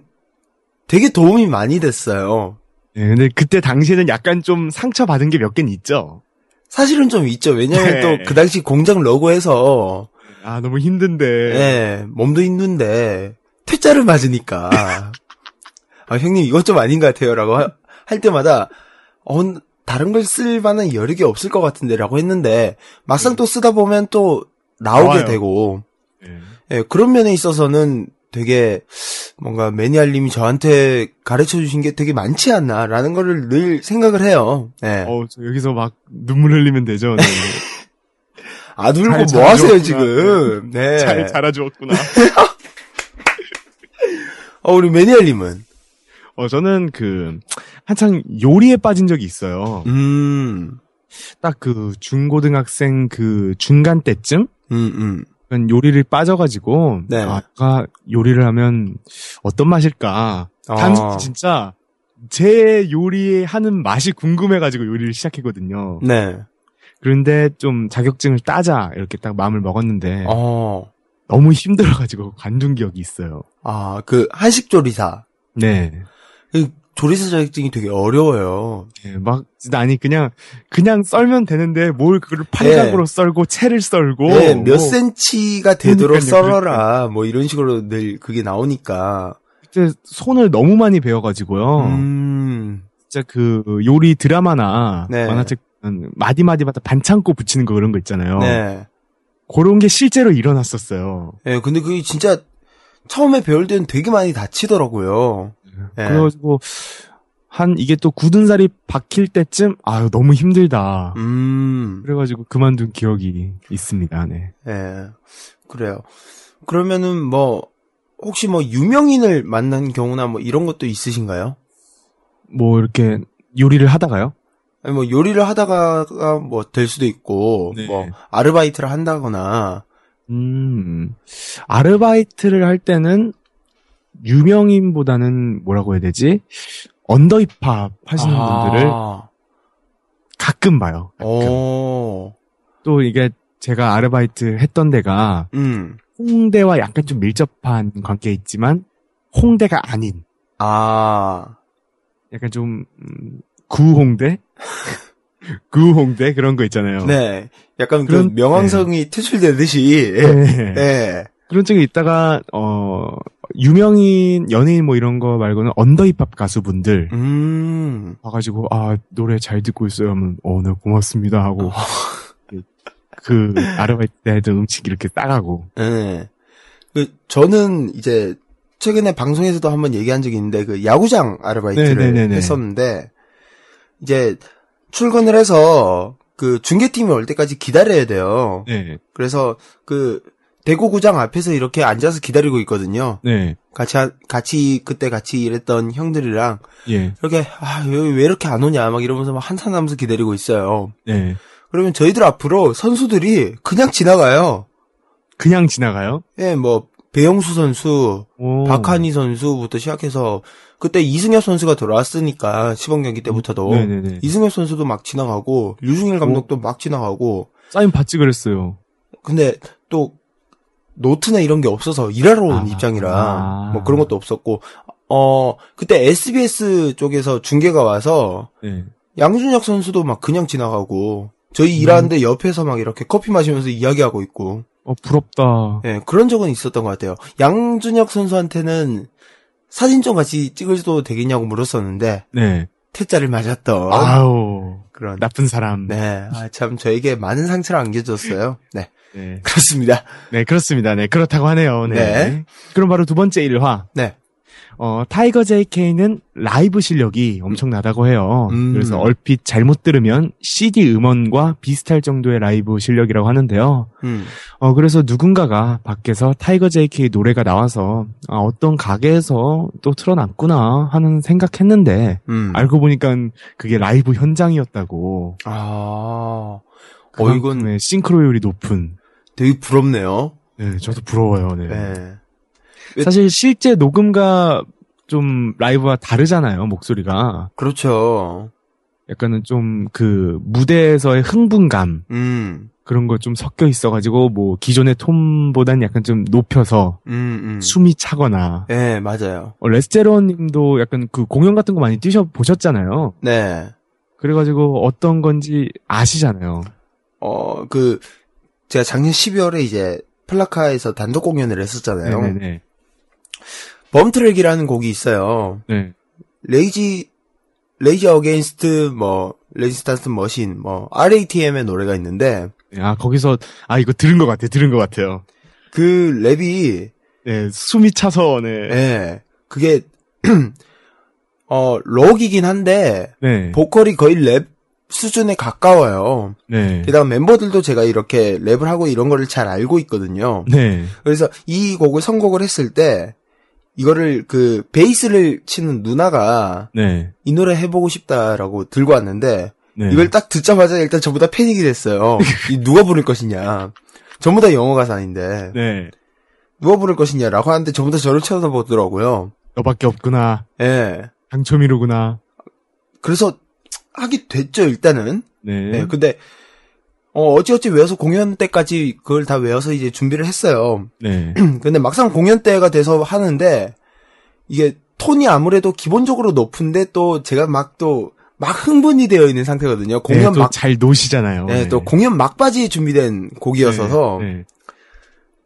[SPEAKER 3] 되게 도움이 많이 됐어요.
[SPEAKER 4] 네, 근데 그때 당시에는 약간 좀 상처 받은 게 몇 개는 있죠.
[SPEAKER 3] 사실은 좀 있죠. 왜냐면
[SPEAKER 4] 네.
[SPEAKER 3] 또그 당시 공장 로고에서
[SPEAKER 4] 아, 너무 힘든데.
[SPEAKER 3] 예, 몸도 힘든데 퇴짜를 맞으니까 아 형님 이것 좀 아닌 것 같아요라고 하- 할 때마다 어 다른 걸 쓸 만한 여력이 없을 것 같은데라고 했는데 막상 또 쓰다 보면 또 나오게
[SPEAKER 4] 나와요.
[SPEAKER 3] 되고
[SPEAKER 4] 네.
[SPEAKER 3] 예, 그런 면에 있어서는 되게 뭔가 매니아님이 저한테 가르쳐 주신 게 되게 많지 않나라는 거를 늘 생각을 해요. 예.
[SPEAKER 4] 어, 저 여기서 막 눈물 흘리면 되죠. 네.
[SPEAKER 3] 아, 울고 잘뭐 하세요. 지금? 네.
[SPEAKER 4] 잘 자라주었구나.
[SPEAKER 3] 어, 우리 매니아님은?
[SPEAKER 4] 어, 저는 그, 한창 요리에 빠진 적이 있어요.
[SPEAKER 3] 음,
[SPEAKER 4] 딱 그 중고등학생 그 중간 때쯤?
[SPEAKER 3] 음, 음.
[SPEAKER 4] 요리를 빠져가지고,
[SPEAKER 3] 네.
[SPEAKER 4] 아, 아까 요리를 하면 어떤 맛일까?
[SPEAKER 3] 어.
[SPEAKER 4] 단순히 진짜 제 요리하는 맛이 궁금해가지고 요리를 시작했거든요.
[SPEAKER 3] 네.
[SPEAKER 4] 그런데 좀 자격증을 따자 이렇게 딱 마음을 먹었는데
[SPEAKER 3] 어,
[SPEAKER 4] 너무 힘들어가지고 관둔 기억이 있어요.
[SPEAKER 3] 아, 그, 한식 조리사.
[SPEAKER 4] 네.
[SPEAKER 3] 그 조리사 자격증이 되게 어려워요.
[SPEAKER 4] 네, 막 아니 그냥 그냥 썰면 되는데 뭘 그거를 팔각으로 썰고 채를 썰고
[SPEAKER 3] 네,
[SPEAKER 4] 몇뭐
[SPEAKER 3] 센치가 되도록
[SPEAKER 4] 그러니까요,
[SPEAKER 3] 썰어라. 뭐 이런 식으로 늘 그게 나오니까.
[SPEAKER 4] 그때 손을 너무 많이 배워가지고요.
[SPEAKER 3] 음,
[SPEAKER 4] 진짜 그 요리 드라마나
[SPEAKER 3] 네.
[SPEAKER 4] 만화책 음, 마디마디마다 반창고 붙이는 거 그런 거 있잖아요.
[SPEAKER 3] 네.
[SPEAKER 4] 그런 게 실제로 일어났었어요.
[SPEAKER 3] 예, 근데 그게 진짜 처음에 배울 때는 되게 많이 다치더라고요. 예.
[SPEAKER 4] 그래가지고 한 이게 또 굳은 살이 박힐 때쯤 아유 너무 힘들다.
[SPEAKER 3] 음,
[SPEAKER 4] 그래가지고 그만둔 기억이 있습니다. 네.
[SPEAKER 3] 예. 그래요. 그러면은 뭐, 혹시 뭐 유명인을 만난 경우나 뭐 이런 것도 있으신가요?
[SPEAKER 4] 뭐 이렇게 요리를 하다가요.
[SPEAKER 3] 아니 뭐 요리를 하다가 뭐 될 수도 있고,
[SPEAKER 4] 네.
[SPEAKER 3] 뭐 아르바이트를 한다거나,
[SPEAKER 4] 음 아르바이트를 할 때는 유명인보다는 뭐라고 해야 되지? 언더 힙합 하시는 분들을
[SPEAKER 3] 아,
[SPEAKER 4] 가끔 봐요. 가끔.
[SPEAKER 3] 오,
[SPEAKER 4] 또 이게 제가 아르바이트 했던 데가
[SPEAKER 3] 음,
[SPEAKER 4] 홍대와 약간 좀 밀접한 관계에 있지만 홍대가 아닌
[SPEAKER 3] 아,
[SPEAKER 4] 약간 좀 음, 구홍대? 구홍대 그런 거 있잖아요.
[SPEAKER 3] 네. 약간 그
[SPEAKER 4] 그런-
[SPEAKER 3] 명왕성이 퇴출되듯이, 예.
[SPEAKER 4] 네.
[SPEAKER 3] 예.
[SPEAKER 4] 그런 쪽에 있다가 어 유명인 연예인 뭐 이런 거 말고는 언더 힙합 가수분들
[SPEAKER 3] 음.
[SPEAKER 4] 와가지고 아 노래 잘 듣고 있어요 하면 어네 고맙습니다 하고 그 아르바이트 때 하던 음식 이렇게 따가고
[SPEAKER 3] 예. 그 저는 이제 최근에 방송에서도 한번 얘기한 적이 있는데 그 야구장 아르바이트를
[SPEAKER 4] 네네네네.
[SPEAKER 3] 했었는데 이제 출근을 해서 그 중계팀이 올 때까지 기다려야 돼요.
[SPEAKER 4] 네
[SPEAKER 3] 그래서 그 대구구장 앞에서 이렇게 앉아서 기다리고 있거든요.
[SPEAKER 4] 네,
[SPEAKER 3] 같이 하- 같이 그때 같이 일했던 형들이랑
[SPEAKER 4] 예,
[SPEAKER 3] 이렇게 아 여기 왜 이렇게 안 오냐 막 이러면서 막 한탄하면서 기다리고 있어요.
[SPEAKER 4] 네.
[SPEAKER 3] 그러면 저희들 앞으로 선수들이 그냥 지나가요.
[SPEAKER 4] 그냥 지나가요?
[SPEAKER 3] 예, 뭐 배영수 선수,
[SPEAKER 4] 오.
[SPEAKER 3] 박한희 선수부터 시작해서 그때 이승엽 선수가 돌아왔으니까 시범 경기 때부터도
[SPEAKER 4] 네네네.
[SPEAKER 3] 이승엽 선수도 막 지나가고 류중일 감독도 막 지나가고
[SPEAKER 4] 사인 받지 그랬어요.
[SPEAKER 3] 근데 또 노트나 이런 게 없어서 일하러 온
[SPEAKER 4] 아,
[SPEAKER 3] 입장이라
[SPEAKER 4] 아.
[SPEAKER 3] 뭐 그런 것도 없었고 어 그때 SBS 쪽에서 중계가 와서
[SPEAKER 4] 네.
[SPEAKER 3] 양준혁 선수도 막 그냥 지나가고 저희
[SPEAKER 4] 음.
[SPEAKER 3] 일하는데 옆에서 막 이렇게 커피 마시면서 이야기하고 있고
[SPEAKER 4] 어 부럽다.
[SPEAKER 3] 예, 그런 적은 있었던 것 같아요. 양준혁 선수한테는 사진 좀 같이 찍어도 되겠냐고 물었었는데
[SPEAKER 4] 네.
[SPEAKER 3] 퇴짜를 맞았던
[SPEAKER 4] 아우
[SPEAKER 3] 그런
[SPEAKER 4] 나쁜 사람.
[SPEAKER 3] 네, 아, 참 저에게 많은 상처를 안겨줬어요. 네,
[SPEAKER 4] 네.
[SPEAKER 3] 그렇습니다.
[SPEAKER 4] 네, 그렇습니다. 네, 그렇다고 하네요. 네.
[SPEAKER 3] 네.
[SPEAKER 4] 그럼 바로 두 번째 일화.
[SPEAKER 3] 네,
[SPEAKER 4] 어, 타이거 JK는 라이브 실력이 엄청나다고 해요.
[SPEAKER 3] 음.
[SPEAKER 4] 그래서 얼핏 잘못 들으면 CD 음원과 비슷할 정도의 라이브 실력이라고 하는데요.
[SPEAKER 3] 음,
[SPEAKER 4] 어, 그래서 누군가가 밖에서 타이거 JK 노래가 나와서 아, 어떤 가게에서 또 틀어놨구나 하는 생각했는데
[SPEAKER 3] 음.
[SPEAKER 4] 알고 보니까 그게 라이브 현장이었다고.
[SPEAKER 3] 아, 어, 이건
[SPEAKER 4] 싱크로율이 높은.
[SPEAKER 3] 되게 부럽네요.
[SPEAKER 4] 네, 저도 부러워요. 네.
[SPEAKER 3] 네,
[SPEAKER 4] 사실 실제 녹음과 좀 라이브와 다르잖아요, 목소리가.
[SPEAKER 3] 그렇죠.
[SPEAKER 4] 약간은 좀 그 무대에서의 흥분감
[SPEAKER 3] 음,
[SPEAKER 4] 그런 거 좀 섞여 있어가지고 뭐 기존의 톤보단 약간 좀 높여서
[SPEAKER 3] 음, 음.
[SPEAKER 4] 숨이 차거나
[SPEAKER 3] 네, 맞아요.
[SPEAKER 4] 어, 레스테로님도 약간 그 공연 같은 거 많이 뛰셔 보셨잖아요.
[SPEAKER 3] 네,
[SPEAKER 4] 그래가지고 어떤 건지 아시잖아요.
[SPEAKER 3] 어, 그 제가 작년 12월에 이제 플라카에서 단독 공연을 했었잖아요.
[SPEAKER 4] 네네네.
[SPEAKER 3] Bombtrack이라는 곡이 있어요.
[SPEAKER 4] 네.
[SPEAKER 3] Rage Rage Against 뭐 resistance Machine 뭐 RATM의 노래가 있는데
[SPEAKER 4] 아 거기서 아 이거 들은 것 같아, 들은 것 같아요.
[SPEAKER 3] 그 랩이
[SPEAKER 4] 네, 숨이 차서 네.
[SPEAKER 3] 예 그게 어 록이긴 한데
[SPEAKER 4] 네.
[SPEAKER 3] 보컬이 거의 랩 수준에 가까워요.
[SPEAKER 4] 네.
[SPEAKER 3] 게다가 멤버들도 제가 이렇게 랩을 하고 이런 거를 잘 알고 있거든요.
[SPEAKER 4] 네.
[SPEAKER 3] 그래서 이 곡을 선곡을 했을 때 이거를 그 베이스를 치는 누나가
[SPEAKER 4] 네.
[SPEAKER 3] 이 노래 해보고 싶다라고 들고 왔는데
[SPEAKER 4] 네.
[SPEAKER 3] 이걸 딱 듣자마자 일단 전부 다 패닉이 됐어요. 이 누가 부를 것이냐. 전부 다 영어 가사 아닌데
[SPEAKER 4] 네.
[SPEAKER 3] 누가 부를 것이냐라고 하는데 전부 다 저를 쳐다보더라고요.
[SPEAKER 4] 너밖에 없구나.
[SPEAKER 3] 예.
[SPEAKER 4] 당초미로구나.
[SPEAKER 3] 그래서 하게 됐죠 일단은.
[SPEAKER 4] 네.
[SPEAKER 3] 예. 근데 어 어찌어찌 외워서 공연 때까지 그걸 다 외워서 이제 준비를 했어요.
[SPEAKER 4] 네.
[SPEAKER 3] 근데 막상 공연 때가 돼서 하는데 이게 톤이 아무래도 기본적으로 높은데 또 제가 막 또 막 흥분이 되어 있는 상태거든요. 공연
[SPEAKER 4] 네,
[SPEAKER 3] 막
[SPEAKER 4] 또잘 노시잖아요.
[SPEAKER 3] 네, 또 공연 막바지에 준비된 곡이었어서
[SPEAKER 4] 네, 네.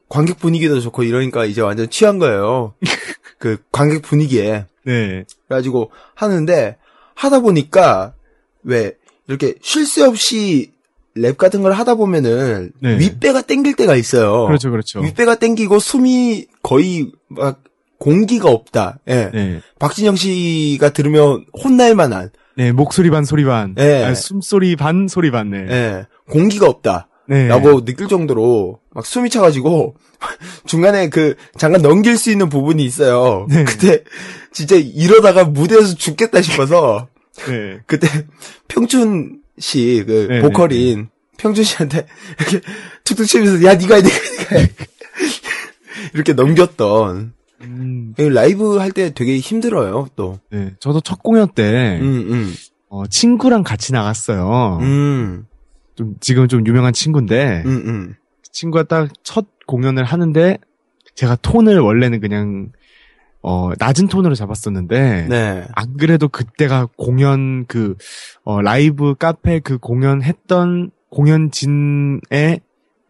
[SPEAKER 3] 관객 분위기도 좋고 이러니까 이제 완전 취한 거예요. 그 관객 분위기에.
[SPEAKER 4] 네.
[SPEAKER 3] 그래가지고 하는데 하다 보니까 왜 이렇게 쉴 새 없이 랩 같은 걸 하다 보면은
[SPEAKER 4] 네.
[SPEAKER 3] 윗배가 땡길 때가 있어요.
[SPEAKER 4] 그렇죠, 그렇죠.
[SPEAKER 3] 윗배가 땡기고 숨이 거의 막 공기가 없다. 예.
[SPEAKER 4] 네.
[SPEAKER 3] 박진영 씨가 들으면 혼날 만한
[SPEAKER 4] 네, 목소리 반 소리 반.
[SPEAKER 3] 네.
[SPEAKER 4] 아, 숨소리 반 소리 반. 네.
[SPEAKER 3] 예. 공기가 없다.
[SPEAKER 4] 네.
[SPEAKER 3] 라고 느낄 정도로 막 숨이 차가지고 중간에 그 잠깐 넘길 수 있는 부분이 있어요.
[SPEAKER 4] 네.
[SPEAKER 3] 그때 진짜 이러다가 무대에서 죽겠다 싶어서
[SPEAKER 4] 네.
[SPEAKER 3] 그때 평춘 씨 그
[SPEAKER 4] 네,
[SPEAKER 3] 보컬인 평춘 씨한테 이렇게 툭툭 치면서 야 네가 해 네가 해 네가 해 이렇게 넘겼던
[SPEAKER 4] 음,
[SPEAKER 3] 라이브 할 때 되게 힘들어요 또.
[SPEAKER 4] 네. 저도 첫 공연 때
[SPEAKER 3] 음, 음,
[SPEAKER 4] 어, 친구랑 같이 나갔어요.
[SPEAKER 3] 음,
[SPEAKER 4] 좀 지금 좀 유명한 친구인데
[SPEAKER 3] 음, 음.
[SPEAKER 4] 친구가 딱 첫 공연을 하는데 제가 톤을 원래는 그냥 어, 낮은 톤으로 잡았었는데
[SPEAKER 3] 네.
[SPEAKER 4] 안 그래도 그때가 공연 그 어, 라이브 카페 그 공연했던 공연진에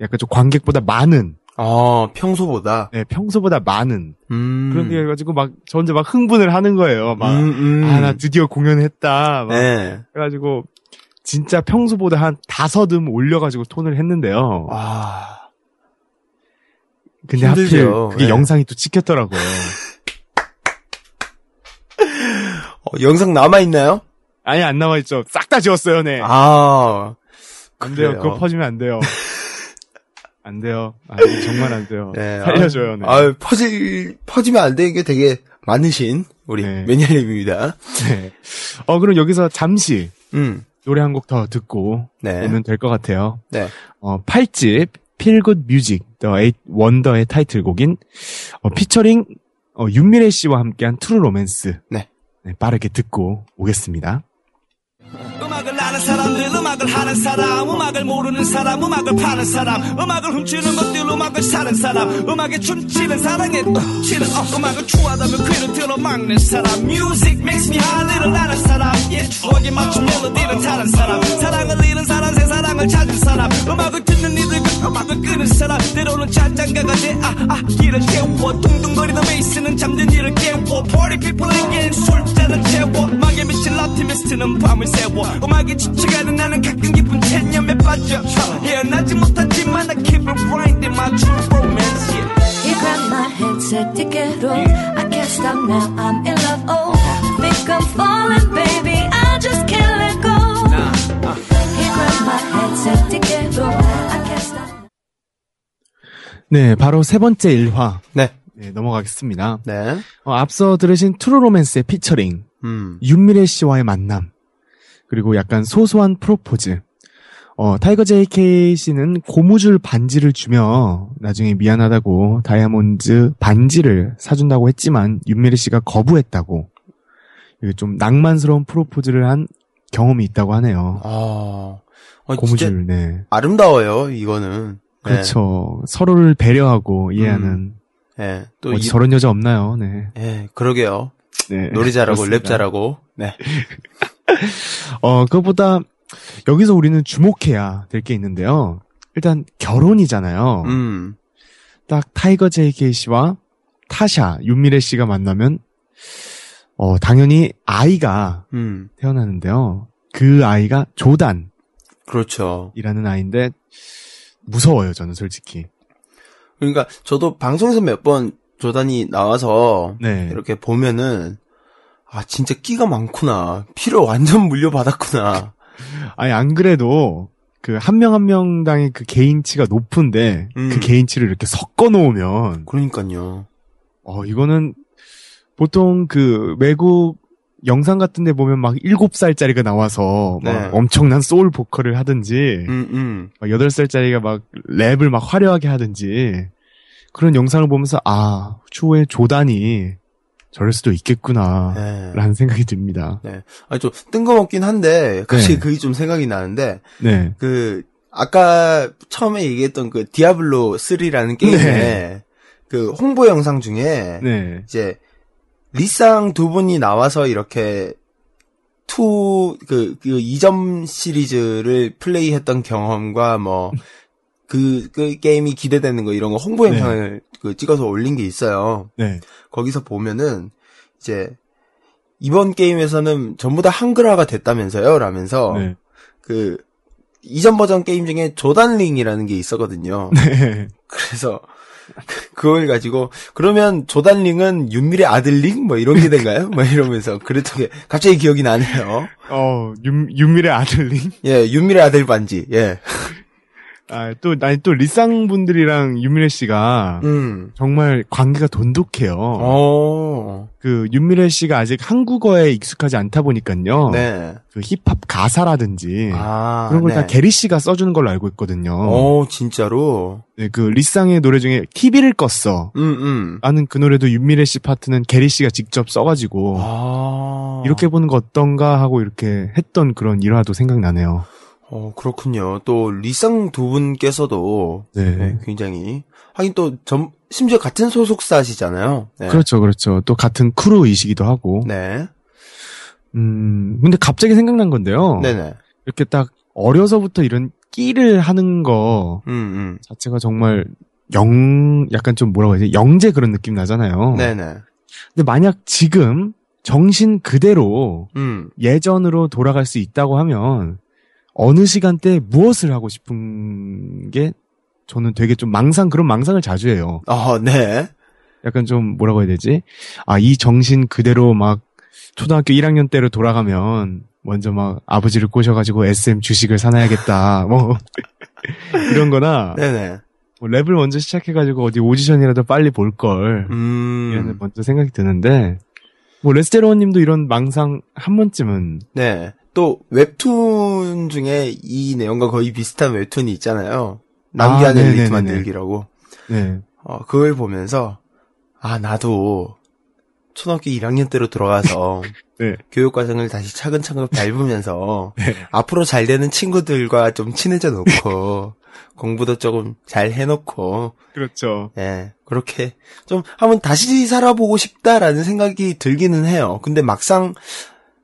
[SPEAKER 4] 약간 좀 관객보다 많은
[SPEAKER 3] 아, 평소보다.
[SPEAKER 4] 네, 평소보다 많은
[SPEAKER 3] 음.
[SPEAKER 4] 그런 게 해가지고 막 저 혼자 막 흥분을 하는 거예요. 막
[SPEAKER 3] 음, 음.
[SPEAKER 4] 아, 나 드디어 공연했다. 막
[SPEAKER 3] 네.
[SPEAKER 4] 그래가지고 진짜 평소보다 한 다섯 음 올려가지고 톤을 했는데요.
[SPEAKER 3] 와.
[SPEAKER 4] 근데
[SPEAKER 3] 힘들죠.
[SPEAKER 4] 하필 그게
[SPEAKER 3] 네.
[SPEAKER 4] 영상이 또 찍혔더라고요.
[SPEAKER 3] 어, 영상 남아 있나요?
[SPEAKER 4] 아니 안 나와 있죠. 싹 다 지웠어요, 네.
[SPEAKER 3] 아.
[SPEAKER 4] 안 돼요.
[SPEAKER 3] 그래요?
[SPEAKER 4] 그거 퍼지면 안 돼요. 안 돼요. 아, 이거 정말 안 돼요.
[SPEAKER 3] 네.
[SPEAKER 4] 살려줘요. 네.
[SPEAKER 3] 아, 퍼질, 퍼지면 안 되는 게 되게 많으신 우리
[SPEAKER 4] 네.
[SPEAKER 3] 매니아님입니다.
[SPEAKER 4] 네. 어 그럼 여기서 잠시
[SPEAKER 3] 음.
[SPEAKER 4] 노래 한 곡 더 듣고
[SPEAKER 3] 네.
[SPEAKER 4] 오면 될 것 같아요.
[SPEAKER 3] 네.
[SPEAKER 4] 어 8집 Feel Good Music The Eighth Wonder의 타이틀곡인 어, 피처링 어, 윤미래 씨와 함께한 True Romance.
[SPEAKER 3] 네.
[SPEAKER 4] 네, 빠르게 듣고 오겠습니다.
[SPEAKER 1] 아는 사람들 음악을 하는 사람 음악을 모르는 사람 음악을 파는 사람 음악을 훔치는 것들 음악을 사는 사람 음악에 춤추는 사랑에 치는 어, 음악을 추하다면 귀를 들어 막는 사람. Music makes me high 아는 사람. yeah, 추억에 맞춘 멜로디를 타는 사람. 사랑을 잃은 사람 새 사랑을 찾은 사람. 음악을 듣는 이들 그 음악을 끄는 사람. 때로는 잔장가가 돼아아 길을 태워. 둥둥거리는 베이스는 잠든 이를 깨워. Party people에겐 술잔을 채워. 음악에 미친 랍티미스트는 밤을 새워. 음악 에 지쳐가는 나는 가끔 깊은 체념에 빠져 헤어나지 못하지만 I keep it grinding my true romance yeah.
[SPEAKER 7] He grabbed my hand, said, off. I can't stop now, I'm in love. Oh, I think I'm falling, baby. I just can't let go. He grabbed my hand, said, off. I can't stop.
[SPEAKER 4] 네, 바로 세 번째 일화
[SPEAKER 3] 네.
[SPEAKER 4] 네, 넘어가겠습니다.
[SPEAKER 3] 네.
[SPEAKER 4] 어, 앞서 들으신 트루 로맨스의 피처링
[SPEAKER 3] 음.
[SPEAKER 4] 윤미래 씨와의 만남 그리고 약간 소소한 프로포즈. 어, 타이거 JK 씨는 고무줄 반지를 주며 나중에 미안하다고 다이아몬드 반지를 사준다고 했지만 윤미래 씨가 거부했다고 좀 낭만스러운 프로포즈를 한 경험이 있다고 하네요.
[SPEAKER 3] 아. 어,
[SPEAKER 4] 고무줄, 네.
[SPEAKER 3] 아름다워요, 이거는. 네.
[SPEAKER 4] 그렇죠. 서로를 배려하고 이해하는
[SPEAKER 3] 네. 또, 이,
[SPEAKER 4] 저런 여자 없나요? 네.
[SPEAKER 3] 예, 그러게요.
[SPEAKER 4] 네.
[SPEAKER 3] 노래 잘하고, 랩
[SPEAKER 4] 그렇습니다.
[SPEAKER 3] 잘하고. 네.
[SPEAKER 4] 어, 그것보다 여기서 우리는 주목해야 될 게 있는데요. 일단 결혼이잖아요.
[SPEAKER 3] 음.
[SPEAKER 4] 딱 타이거 JK 씨와 타샤, 윤미래 씨가 만나면 어, 당연히 아이가
[SPEAKER 3] 음.
[SPEAKER 4] 태어나는데요. 그 아이가 조단이라는
[SPEAKER 3] 그렇죠.
[SPEAKER 4] 아이인데 무서워요, 저는 솔직히.
[SPEAKER 3] 그러니까 저도 방송에서 몇 번 조단이 나와서
[SPEAKER 4] 네.
[SPEAKER 3] 이렇게 보면은 아 진짜 끼가 많구나 피를 완전 물려받았구나
[SPEAKER 4] 아니 안 그래도 그 한 명 한 명당의 그 개인치가 높은데
[SPEAKER 3] 음.
[SPEAKER 4] 그 개인치를 이렇게 섞어 놓으면
[SPEAKER 3] 그러니까요
[SPEAKER 4] 어 이거는 보통 그 외국 영상 같은 데 보면 막 7살짜리가 나와서 막
[SPEAKER 3] 네.
[SPEAKER 4] 엄청난 소울 보컬을 하든지
[SPEAKER 3] 음 음
[SPEAKER 4] 막 8살짜리가 막 랩을 막 화려하게 하든지 그런 영상을 보면서 아 추후에 조단이 저럴 수도 있겠구나
[SPEAKER 3] 네.
[SPEAKER 4] 라는 생각이 듭니다.
[SPEAKER 3] 아니 좀 뜬금없긴 한데 갑자기
[SPEAKER 4] 네.
[SPEAKER 3] 그게 좀 생각이 나는데
[SPEAKER 4] 네.
[SPEAKER 3] 그 아까 처음에 얘기했던 그 디아블로 3라는 게임에
[SPEAKER 4] 네.
[SPEAKER 3] 그 홍보 영상 중에
[SPEAKER 4] 네.
[SPEAKER 3] 이제 리쌍 두 분이 나와서 이렇게 two, 그, 그, 이전 시리즈를 플레이했던 경험과 뭐, 그, 그 게임이 기대되는 거 이런 거 홍보
[SPEAKER 4] 네.
[SPEAKER 3] 영상을 그 찍어서 올린 게 있어요.
[SPEAKER 4] 네.
[SPEAKER 3] 거기서 보면은, 이제, 이번 게임에서는 전부 다 한글화가 됐다면서요? 라면서,
[SPEAKER 4] 네.
[SPEAKER 3] 그, 이전 버전 게임 중에 조단링이라는 게 있었거든요.
[SPEAKER 4] 네.
[SPEAKER 3] 그래서 그걸 가지고 그러면 조단링은 윤미래 아들링 뭐 이런 게 된가요? 뭐 이러면서 그랬던 게 갑자기 기억이 나네요.
[SPEAKER 4] 어, 윤, 윤미래 아들링?
[SPEAKER 3] 예, 윤미래 아들 반지. 예.
[SPEAKER 4] 아, 또, 아니, 또, 리쌍 분들이랑 윤미래 씨가
[SPEAKER 3] 음.
[SPEAKER 4] 정말 관계가 돈독해요.
[SPEAKER 3] 어.
[SPEAKER 4] 그, 윤미래 씨가 아직 한국어에 익숙하지 않다 보니까요.
[SPEAKER 3] 네.
[SPEAKER 4] 그 힙합 가사라든지.
[SPEAKER 3] 아.
[SPEAKER 4] 그런 걸 다
[SPEAKER 3] 네.
[SPEAKER 4] 게리 씨가 써주는 걸로 알고 있거든요.
[SPEAKER 3] 어, 진짜로.
[SPEAKER 4] 네, 그, 리쌍의 노래 중에 TV를 껐어.
[SPEAKER 3] 음, 음.
[SPEAKER 4] 라는 그 노래도 윤미래 씨 파트는 게리 씨가 직접 써가지고.
[SPEAKER 3] 아.
[SPEAKER 4] 이렇게 보는 거 어떤가 하고 이렇게 했던 그런 일화도 생각나네요.
[SPEAKER 3] 어, 그렇군요. 또 리쌍 두 분께서도
[SPEAKER 4] 네.
[SPEAKER 3] 네, 굉장히 하긴 또 점, 심지어 같은 소속사시잖아요. 네.
[SPEAKER 4] 그렇죠, 그렇죠. 또 같은 크루이시기도 하고.
[SPEAKER 3] 네.
[SPEAKER 4] 음, 근데 갑자기 생각난 건데요.
[SPEAKER 3] 네네.
[SPEAKER 4] 이렇게 딱 어려서부터 이런 끼를 하는 거
[SPEAKER 3] 음, 음.
[SPEAKER 4] 자체가 정말 영, 약간 좀 뭐라고 해야 되지? 영재 그런 느낌 나잖아요.
[SPEAKER 3] 네네.
[SPEAKER 4] 근데 만약 지금 정신 그대로
[SPEAKER 3] 음.
[SPEAKER 4] 예전으로 돌아갈 수 있다고 하면 어느 시간대에 무엇을 하고 싶은 게 저는 되게 좀 망상, 그런 망상을 자주 해요.
[SPEAKER 3] 어, 네.
[SPEAKER 4] 약간 좀 뭐라고 해야 되지? 아, 이 정신 그대로 막 초등학교 1학년 때로 돌아가면 먼저 막 아버지를 꼬셔가지고 SM 주식을 사놔야겠다. 뭐 이런 거나
[SPEAKER 3] 네네.
[SPEAKER 4] 뭐 랩을 먼저 시작해가지고 어디 오디션이라도 빨리 볼 걸. 이런
[SPEAKER 3] 음.
[SPEAKER 4] 먼저 생각이 드는데 뭐 레스테로원 님도 이런 망상 한 번쯤은
[SPEAKER 3] 네. 또 웹툰 중에 이 내용과 거의 비슷한 웹툰이 있잖아요. 남기한
[SPEAKER 4] 아,
[SPEAKER 3] 엘리트
[SPEAKER 4] 네네네네.
[SPEAKER 3] 만들기라고.
[SPEAKER 4] 네.
[SPEAKER 3] 어, 그걸 보면서 아 나도 초등학교 1학년 때로 돌아가서
[SPEAKER 4] 네.
[SPEAKER 3] 교육 과정을 다시 차근차근 밟으면서
[SPEAKER 4] 네.
[SPEAKER 3] 앞으로 잘 되는 친구들과 좀 친해져 놓고 공부도 조금 잘 해놓고
[SPEAKER 4] 그렇죠.
[SPEAKER 3] 예 그렇게 좀 한번 다시 살아보고 싶다라는 생각이 들기는 해요. 근데 막상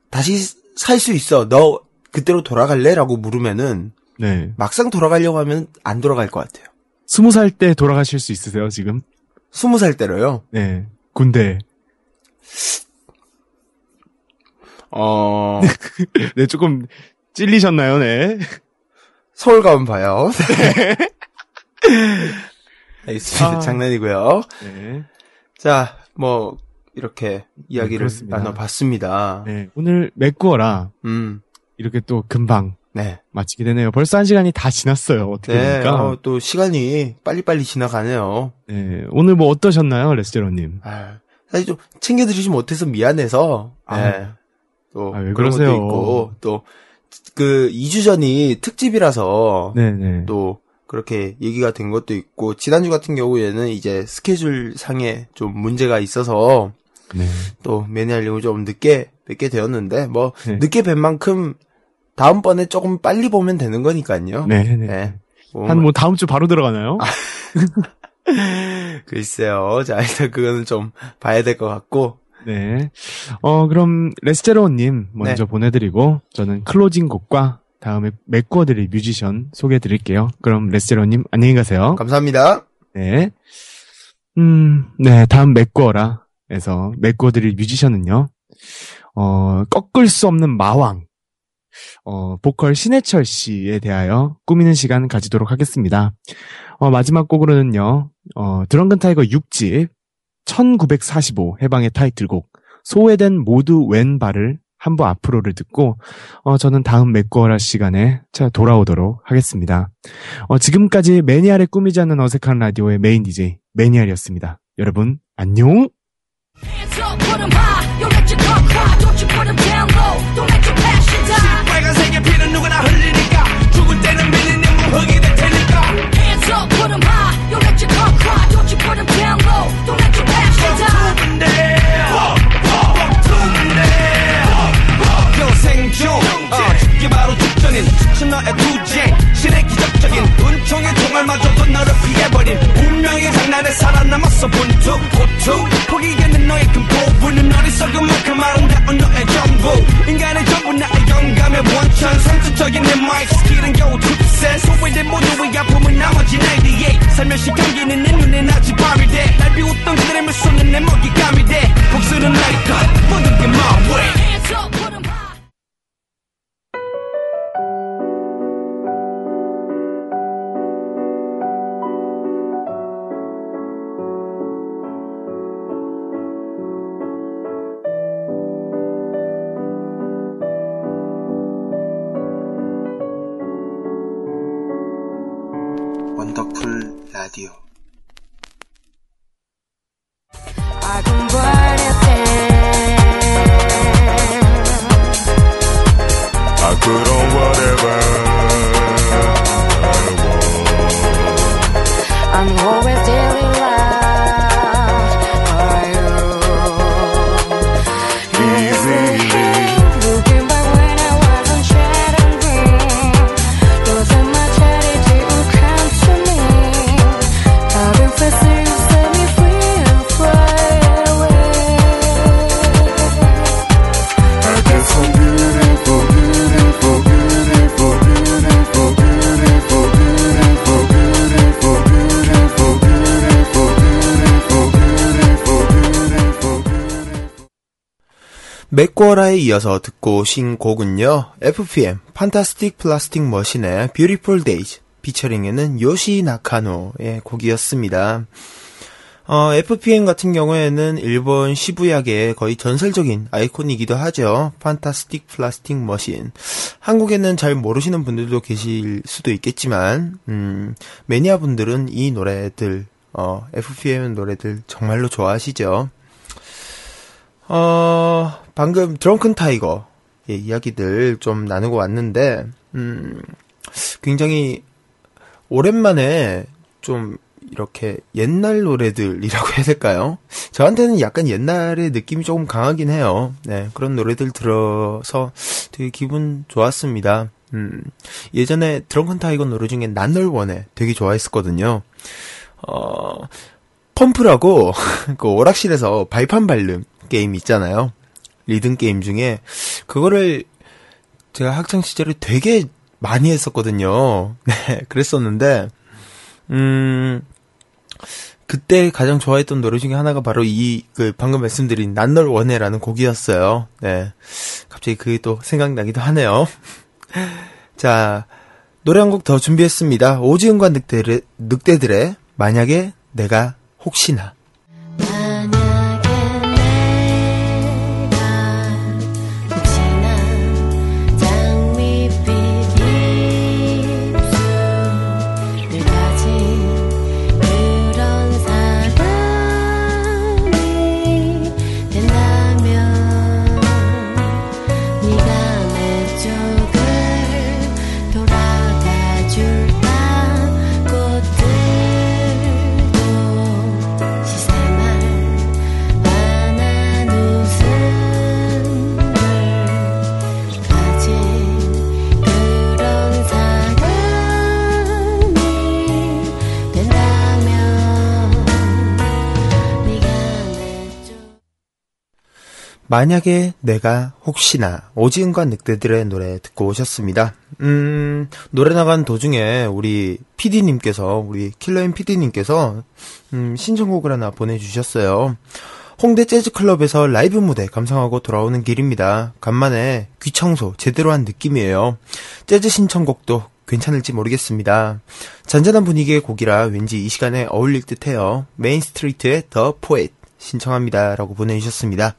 [SPEAKER 3] 다시 살 수 있어 너 그때로 돌아갈래 라고 물으면은
[SPEAKER 4] 네.
[SPEAKER 3] 막상 돌아가려고 하면 안 돌아갈 것 같아요.
[SPEAKER 4] 스무 살 때 돌아가실 수 있으세요, 지금?
[SPEAKER 3] 스무 살 때로요.
[SPEAKER 4] 네. 군대.
[SPEAKER 3] 어
[SPEAKER 4] 네, 조금 찔리셨나요, 네?
[SPEAKER 3] 서울 가면 봐요. 알겠습니다.
[SPEAKER 4] 아.
[SPEAKER 3] 장난이고요.
[SPEAKER 4] 네.
[SPEAKER 3] 자, 뭐 이렇게 이야기를
[SPEAKER 4] 그렇습니다.
[SPEAKER 3] 나눠봤습니다.
[SPEAKER 4] 네. 오늘 메꾸어라.
[SPEAKER 3] 음,
[SPEAKER 4] 이렇게 또 금방
[SPEAKER 3] 네,
[SPEAKER 4] 마치게 되네요. 벌써 한 시간이 다 지났어요. 어떻게
[SPEAKER 3] 네.
[SPEAKER 4] 보니까.
[SPEAKER 3] 어, 또 시간이 빨리빨리 지나가네요.
[SPEAKER 4] 네. 오늘 뭐 어떠셨나요, 레스테로님?
[SPEAKER 3] 아, 사실 좀 챙겨드리지 못해서 미안해서.
[SPEAKER 4] 아.
[SPEAKER 3] 네. 또
[SPEAKER 4] 아, 왜
[SPEAKER 3] 그런
[SPEAKER 4] 그러세요?
[SPEAKER 3] 것도 있고 또 그 2주 전이 특집이라서
[SPEAKER 4] 네네.
[SPEAKER 3] 또 그렇게 얘기가 된 것도 있고 지난주 같은 경우에는 이제 스케줄 상에 좀 문제가 있어서
[SPEAKER 4] 네.
[SPEAKER 3] 또 매니아링을 좀 늦게 뵙게 되었는데 뭐
[SPEAKER 4] 네.
[SPEAKER 3] 늦게 뵌 만큼 다음번에 조금 빨리 보면 되는 거니까요.
[SPEAKER 4] 네네.
[SPEAKER 3] 네. 뭐,
[SPEAKER 4] 한뭐 다음 주 바로 들어가나요?
[SPEAKER 3] 글쎄요. 자, 일단 그거는 좀 봐야 될 것 같고.
[SPEAKER 4] 네. 어, 그럼 레스테로님 먼저
[SPEAKER 3] 네.
[SPEAKER 4] 보내드리고 저는 closing 곡과 다음에 메꾸어드릴 뮤지션 소개해드릴게요. 그럼 레스테로님 안녕히 가세요.
[SPEAKER 3] 감사합니다.
[SPEAKER 4] 네. 음, 네, 다음 메꾸어라 에서 메꾸어드릴 뮤지션은요, 어, 꺾을 수 없는 마왕, 어, 보컬 신해철 씨에 대하여 꾸미는 시간 가지도록 하겠습니다. 어, 마지막 곡으로는요, 어, 드렁큰 타이거 6집, 1945 해방의 타이틀곡, 소외된 모두 왼발을 한 보 앞으로를 듣고, 어, 저는 다음 메꾸어라 시간에 자, 돌아오도록 하겠습니다. 어, 지금까지 매니아를 꾸미지 않는 어색한 라디오의 main DJ 매니아였습니다. 여러분 안녕.
[SPEAKER 7] Hands up, put 'em high. You let your guitar cry. Don't you put 'em down low. Don't let your passion die.
[SPEAKER 1] 어, 죽기 바로 직전인 지친 너의 투쟁 신의 기적적인 은총의 총알마저도 너를 피해버린 운명의 장난에 살아남았어 분투 고투. 포기하는 너의 큰 포부는 어리석은 만큼 아름다운 너의 전부. 인간의 전부 나의 영감의 원천. 상투적인 내 mic skill은 겨우 2%. 소외된 모두의 아픔은 나머지 98 살며시 감기는 내 눈에 낮이 밤이 돼 날 비웃던 그들의 미소는 내 먹잇감이 돼. 복수는 나의 것 모든 게 my way
[SPEAKER 7] I'm.
[SPEAKER 3] 맥거라에 이어서 듣고 오신 곡은요. FPM, 판타스틱 플라스틱 머신의 Beautiful Days, 피처링에는 요시 나카노의 곡이었습니다. 어, FPM 같은 경우에는 일본 시부야계의 거의 전설적인 아이콘이기도 하죠. 판타스틱 플라스틱 머신. 한국에는 잘 모르시는 분들도 계실 수도 있겠지만, 음, 매니아 분들은 이 노래들, 어, FPM 노래들 정말로 좋아하시죠. 어, 방금 드렁큰 타이거 의 이야기들 좀 나누고 왔는데, 음, 굉장히 오랜만에 좀 이렇게 옛날 노래들이라고 해야 될까요? 저한테는 약간 옛날의 느낌이 조금 강하긴 해요. 네, 그런 노래들 들어서 되게 기분 좋았습니다. 음, 예전에 드렁큰 타이거 노래 중에 난 널 원해 되게 좋아했었거든요. 어, 펌프라고 그 오락실에서 발판 발름 게임 있잖아요. 리듬 게임 중에 그거를 제가 학창 시절에 되게 많이 했었거든요. 네, 그랬었는데 음 그때 가장 좋아했던 노래 중에 하나가 바로 이 그 방금 말씀드린 난 널 원해라는 곡이었어요. 네. 갑자기 그게 또 생각나기도 하네요. 자, 노래 한 곡 더 준비했습니다. 오지은과 늑대들의, 늑대들의 만약에 내가 혹시나
[SPEAKER 7] 만약에 내가 혹시나
[SPEAKER 3] 오지은과 늑대들의 노래 듣고 오셨습니다. 음, 노래 나간 도중에 우리 PD님께서, 우리 킬러인 PD님께서, 음, 신청곡을 하나 보내주셨어요. 홍대 재즈클럽에서 라이브 무대 감상하고 돌아오는 길입니다. 간만에 귀청소 제대로 한 느낌이에요. 재즈 신청곡도 괜찮을지 모르겠습니다. 잔잔한 분위기의 곡이라 왠지 이 시간에 어울릴 듯해요. 메인 스트리트의 The Poet 신청합니다. 라고 보내주셨습니다.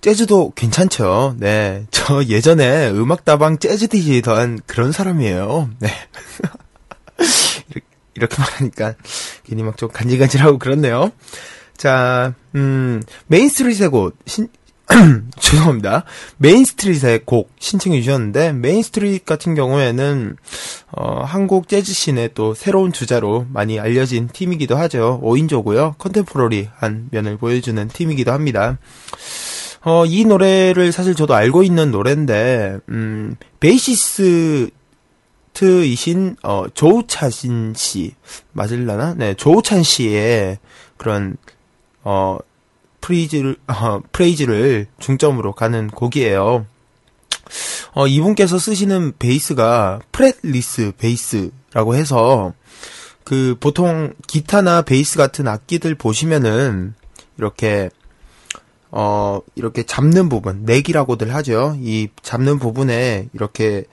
[SPEAKER 3] 재즈도 괜찮죠. 네. 저 예전에 음악다방 재즈 한 그런 사람이에요. 네. 이렇게, 말하니까 괜히 막 좀 간질간질하고 그렇네요. 자, 음, 메인스트리트의 곡, 신, 죄송합니다. 메인스트리트의 곡 신청해 주셨는데, 메인스트리트 같은 경우에는, 어, 한국 재즈 scene의 또 새로운 주자로 많이 알려진 팀이기도 하죠. 5인조고요. contemporary한 면을 보여주는 팀이기도 합니다. 어, 이 노래를 사실 저도 알고 있는 노래인데, 음, 베이시스트이신, 어, 조우찬 씨, 맞을라나? 네, 조우찬 씨의 그런, 어, phrase를, 어, phrase를 중점으로 가는 곡이에요. 어, 이분께서 쓰시는 베이스가 fretless 베이스라고 해서, 그, 보통 기타나 베이스 같은 악기들 보시면은, 이렇게, 어, 이렇게 잡는 부분, neck이라고들 하죠. 이 잡는 부분에 이렇게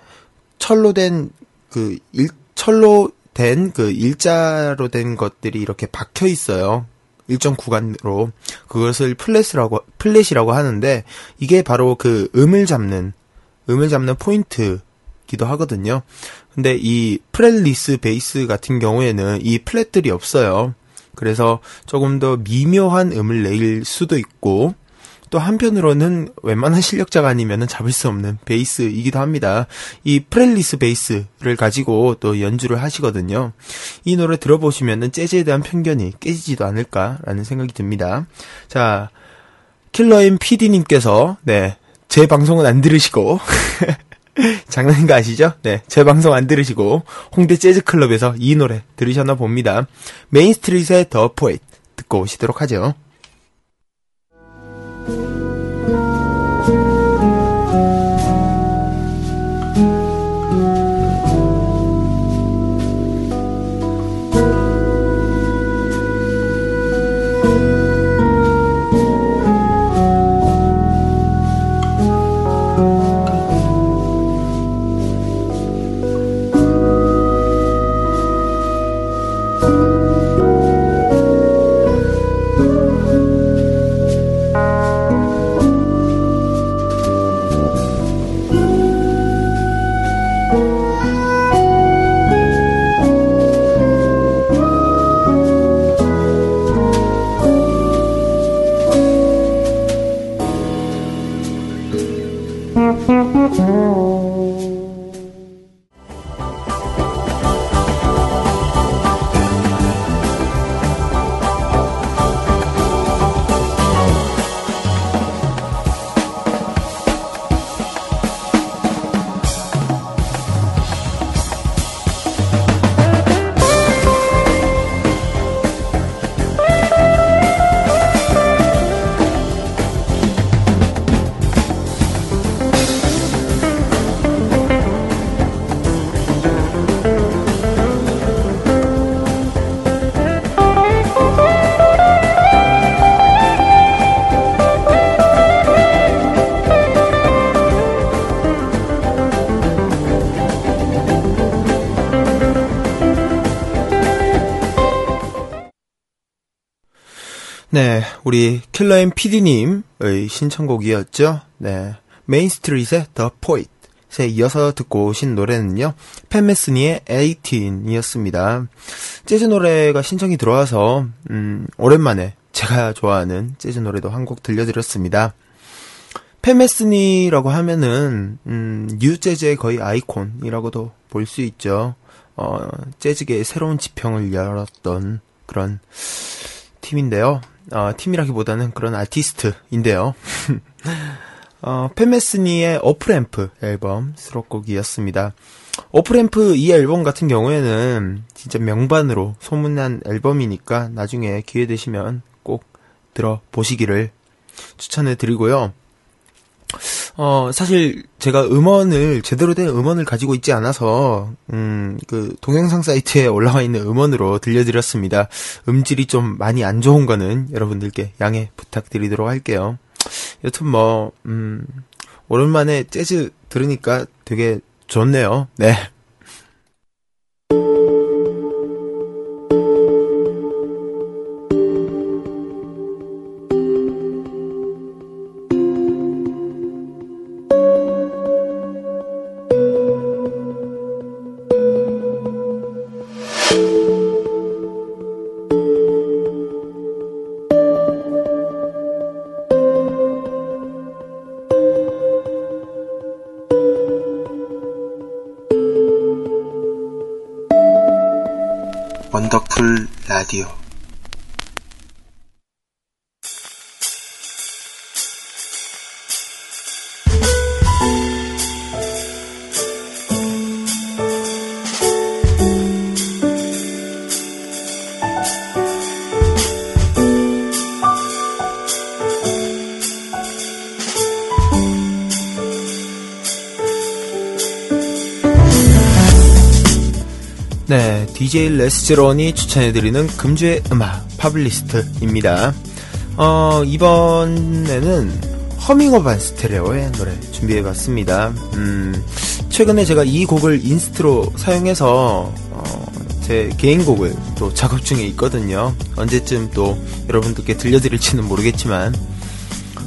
[SPEAKER 3] 철로 된, 그, 일, 철로 된 그 일자로 된 것들이 이렇게 박혀 있어요. 일정 구간으로. 그것을 fret이라고, fret이라고 하는데, 이게 바로 그 음을 잡는, 음을 잡는 포인트기도 하거든요. 근데 이 fretless 베이스 같은 경우에는 이 fret들이 없어요. 그래서 조금 더 미묘한 음을 낼 수도 있고, 또 한편으로는 웬만한 실력자가 아니면 잡을 수 없는 베이스이기도 합니다. 이 프렐리스 베이스를 가지고 또 연주를 하시거든요. 이 노래 들어보시면은 재즈에 대한 편견이 깨지지도 않을까라는 생각이 듭니다. 자, 킬러인 PD님께서, 네, 제 방송은 안 들으시고, 장난인 거 아시죠? 네, 제 방송 안 들으시고, 홍대 재즈클럽에서 이 노래 들으셨나 봅니다. 메인스트리트의 더 포엣 듣고 오시도록 하죠. 우리 킬러앤 PD님의 신청곡이었죠. 네, 메인스트릿의 The Poet에 이어서 듣고 오신 노래는요, 팻 메스니의 18이었습니다. 재즈 노래가 신청이 들어와서 음, 오랜만에 제가 좋아하는 재즈 노래도 한 곡 들려드렸습니다. 팻 메스니라고 하면은 음, new 재즈의 거의 아이콘이라고도 볼 수 있죠. 어, 재즈계의 새로운 지평을 열었던 그런 팀인데요. 어, 팀이라기보다는 그런 아티스트인데요. 어, 팬메스니의 어프램프 앨범 수록곡이었습니다. 어프램프 이 앨범 같은 경우에는 진짜 명반으로 소문난 앨범이니까 나중에 기회 되시면 꼭 들어보시기를 추천해 드리고요. 어, 사실 제가 음원을 제대로 된 음원을 가지고 있지 않아서 음, 그 동영상 사이트에 올라와 있는 음원으로 들려드렸습니다. 음질이 좀 많이 안 좋은 거는 여러분들께 양해 부탁드리도록 할게요. 여튼 뭐 음, 오랜만에 재즈 들으니까 되게 좋네요. 네. 레스제론이 추천해드리는 금주의 음악 팝리스트입니다. 어, 이번에는 허밍어반 스테레오의 노래 준비해봤습니다. 음, 최근에 제가 이 곡을 inst로 사용해서 어, 제 개인 곡을 또 작업 중에 있거든요. 언제쯤 또 여러분들께 들려드릴지는 모르겠지만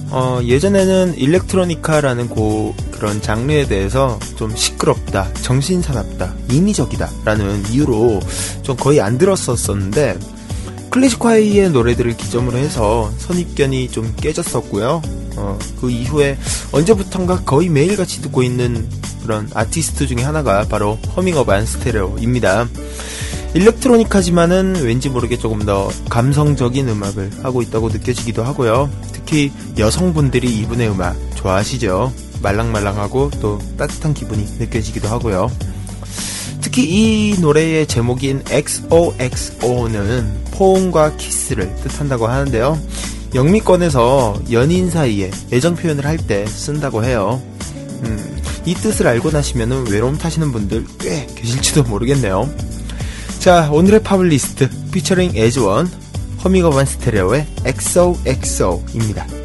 [SPEAKER 3] 어, 예전에는 일렉트로니카라는 고, 그런 장르에 대해서 좀 시끄럽다, 정신사납다, 인위적이다 라는 이유로 좀 거의 안 들었었었는데 클래식화이의 노래들을 기점으로 해서 선입견이 좀 깨졌었고요. 어, 그 이후에 언제부턴가 거의 매일같이 듣고 있는 그런 아티스트 중에 하나가 바로 허밍업 안 스테레오입니다. 일렉트로니카지만은 왠지 모르게 조금 더 감성적인 음악을 하고 있다고 느껴지기도 하고요. 특히 여성분들이 이분의 음악 좋아하시죠? 말랑말랑하고 또 따뜻한 기분이 느껴지기도 하고요. 특히 이 노래의 제목인 XOXO는 포옹과 키스를 뜻한다고 하는데요. 영미권에서 연인 사이에 애정 표현을 할 때 쓴다고 해요. 음, 이 뜻을 알고 나시면 외로움 타시는 분들 꽤 계실지도 모르겠네요. 자, 오늘의 팝리스트 피처링 에즈원 허밍어반 스테레오의 XOXO입니다.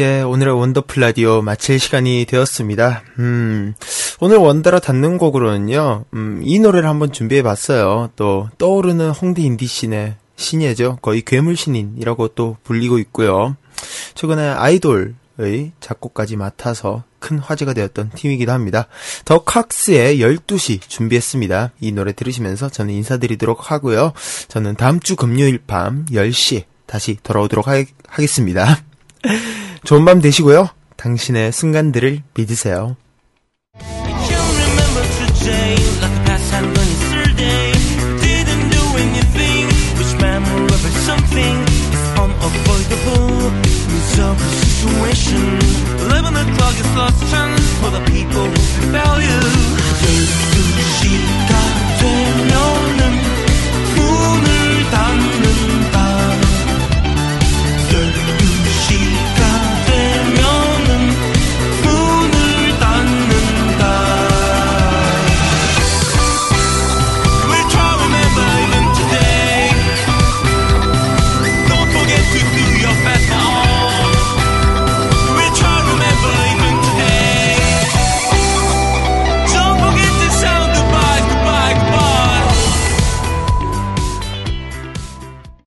[SPEAKER 3] 이제 오늘의 원더풀 라디오 마칠 시간이 되었습니다. 음, 오늘 원더라 닿는 곡으로는요, 음, 이 노래를 한번 준비해 봤어요. 또, 떠오르는 홍대 인디씬의 신예죠. 거의 괴물 신인이라고 또 불리고 있고요. 최근에 아이돌의 작곡까지 맡아서 큰 화제가 되었던 팀이기도 합니다. 더 칵스의 12시 준비했습니다. 이 노래 들으시면서 저는 인사드리도록 하고요. 저는 다음 주 금요일 밤 10시 다시 돌아오도록 하, 하겠습니다. 좋은 밤 되시고요. 당신의 순간들을 믿으세요.
[SPEAKER 1] You'll remember today like the past had been yesterday. Didn't do anything, which memorable something is unavoidable. Miserable situation. Eleven o'clock is lost chance for the people who rebel you. 12시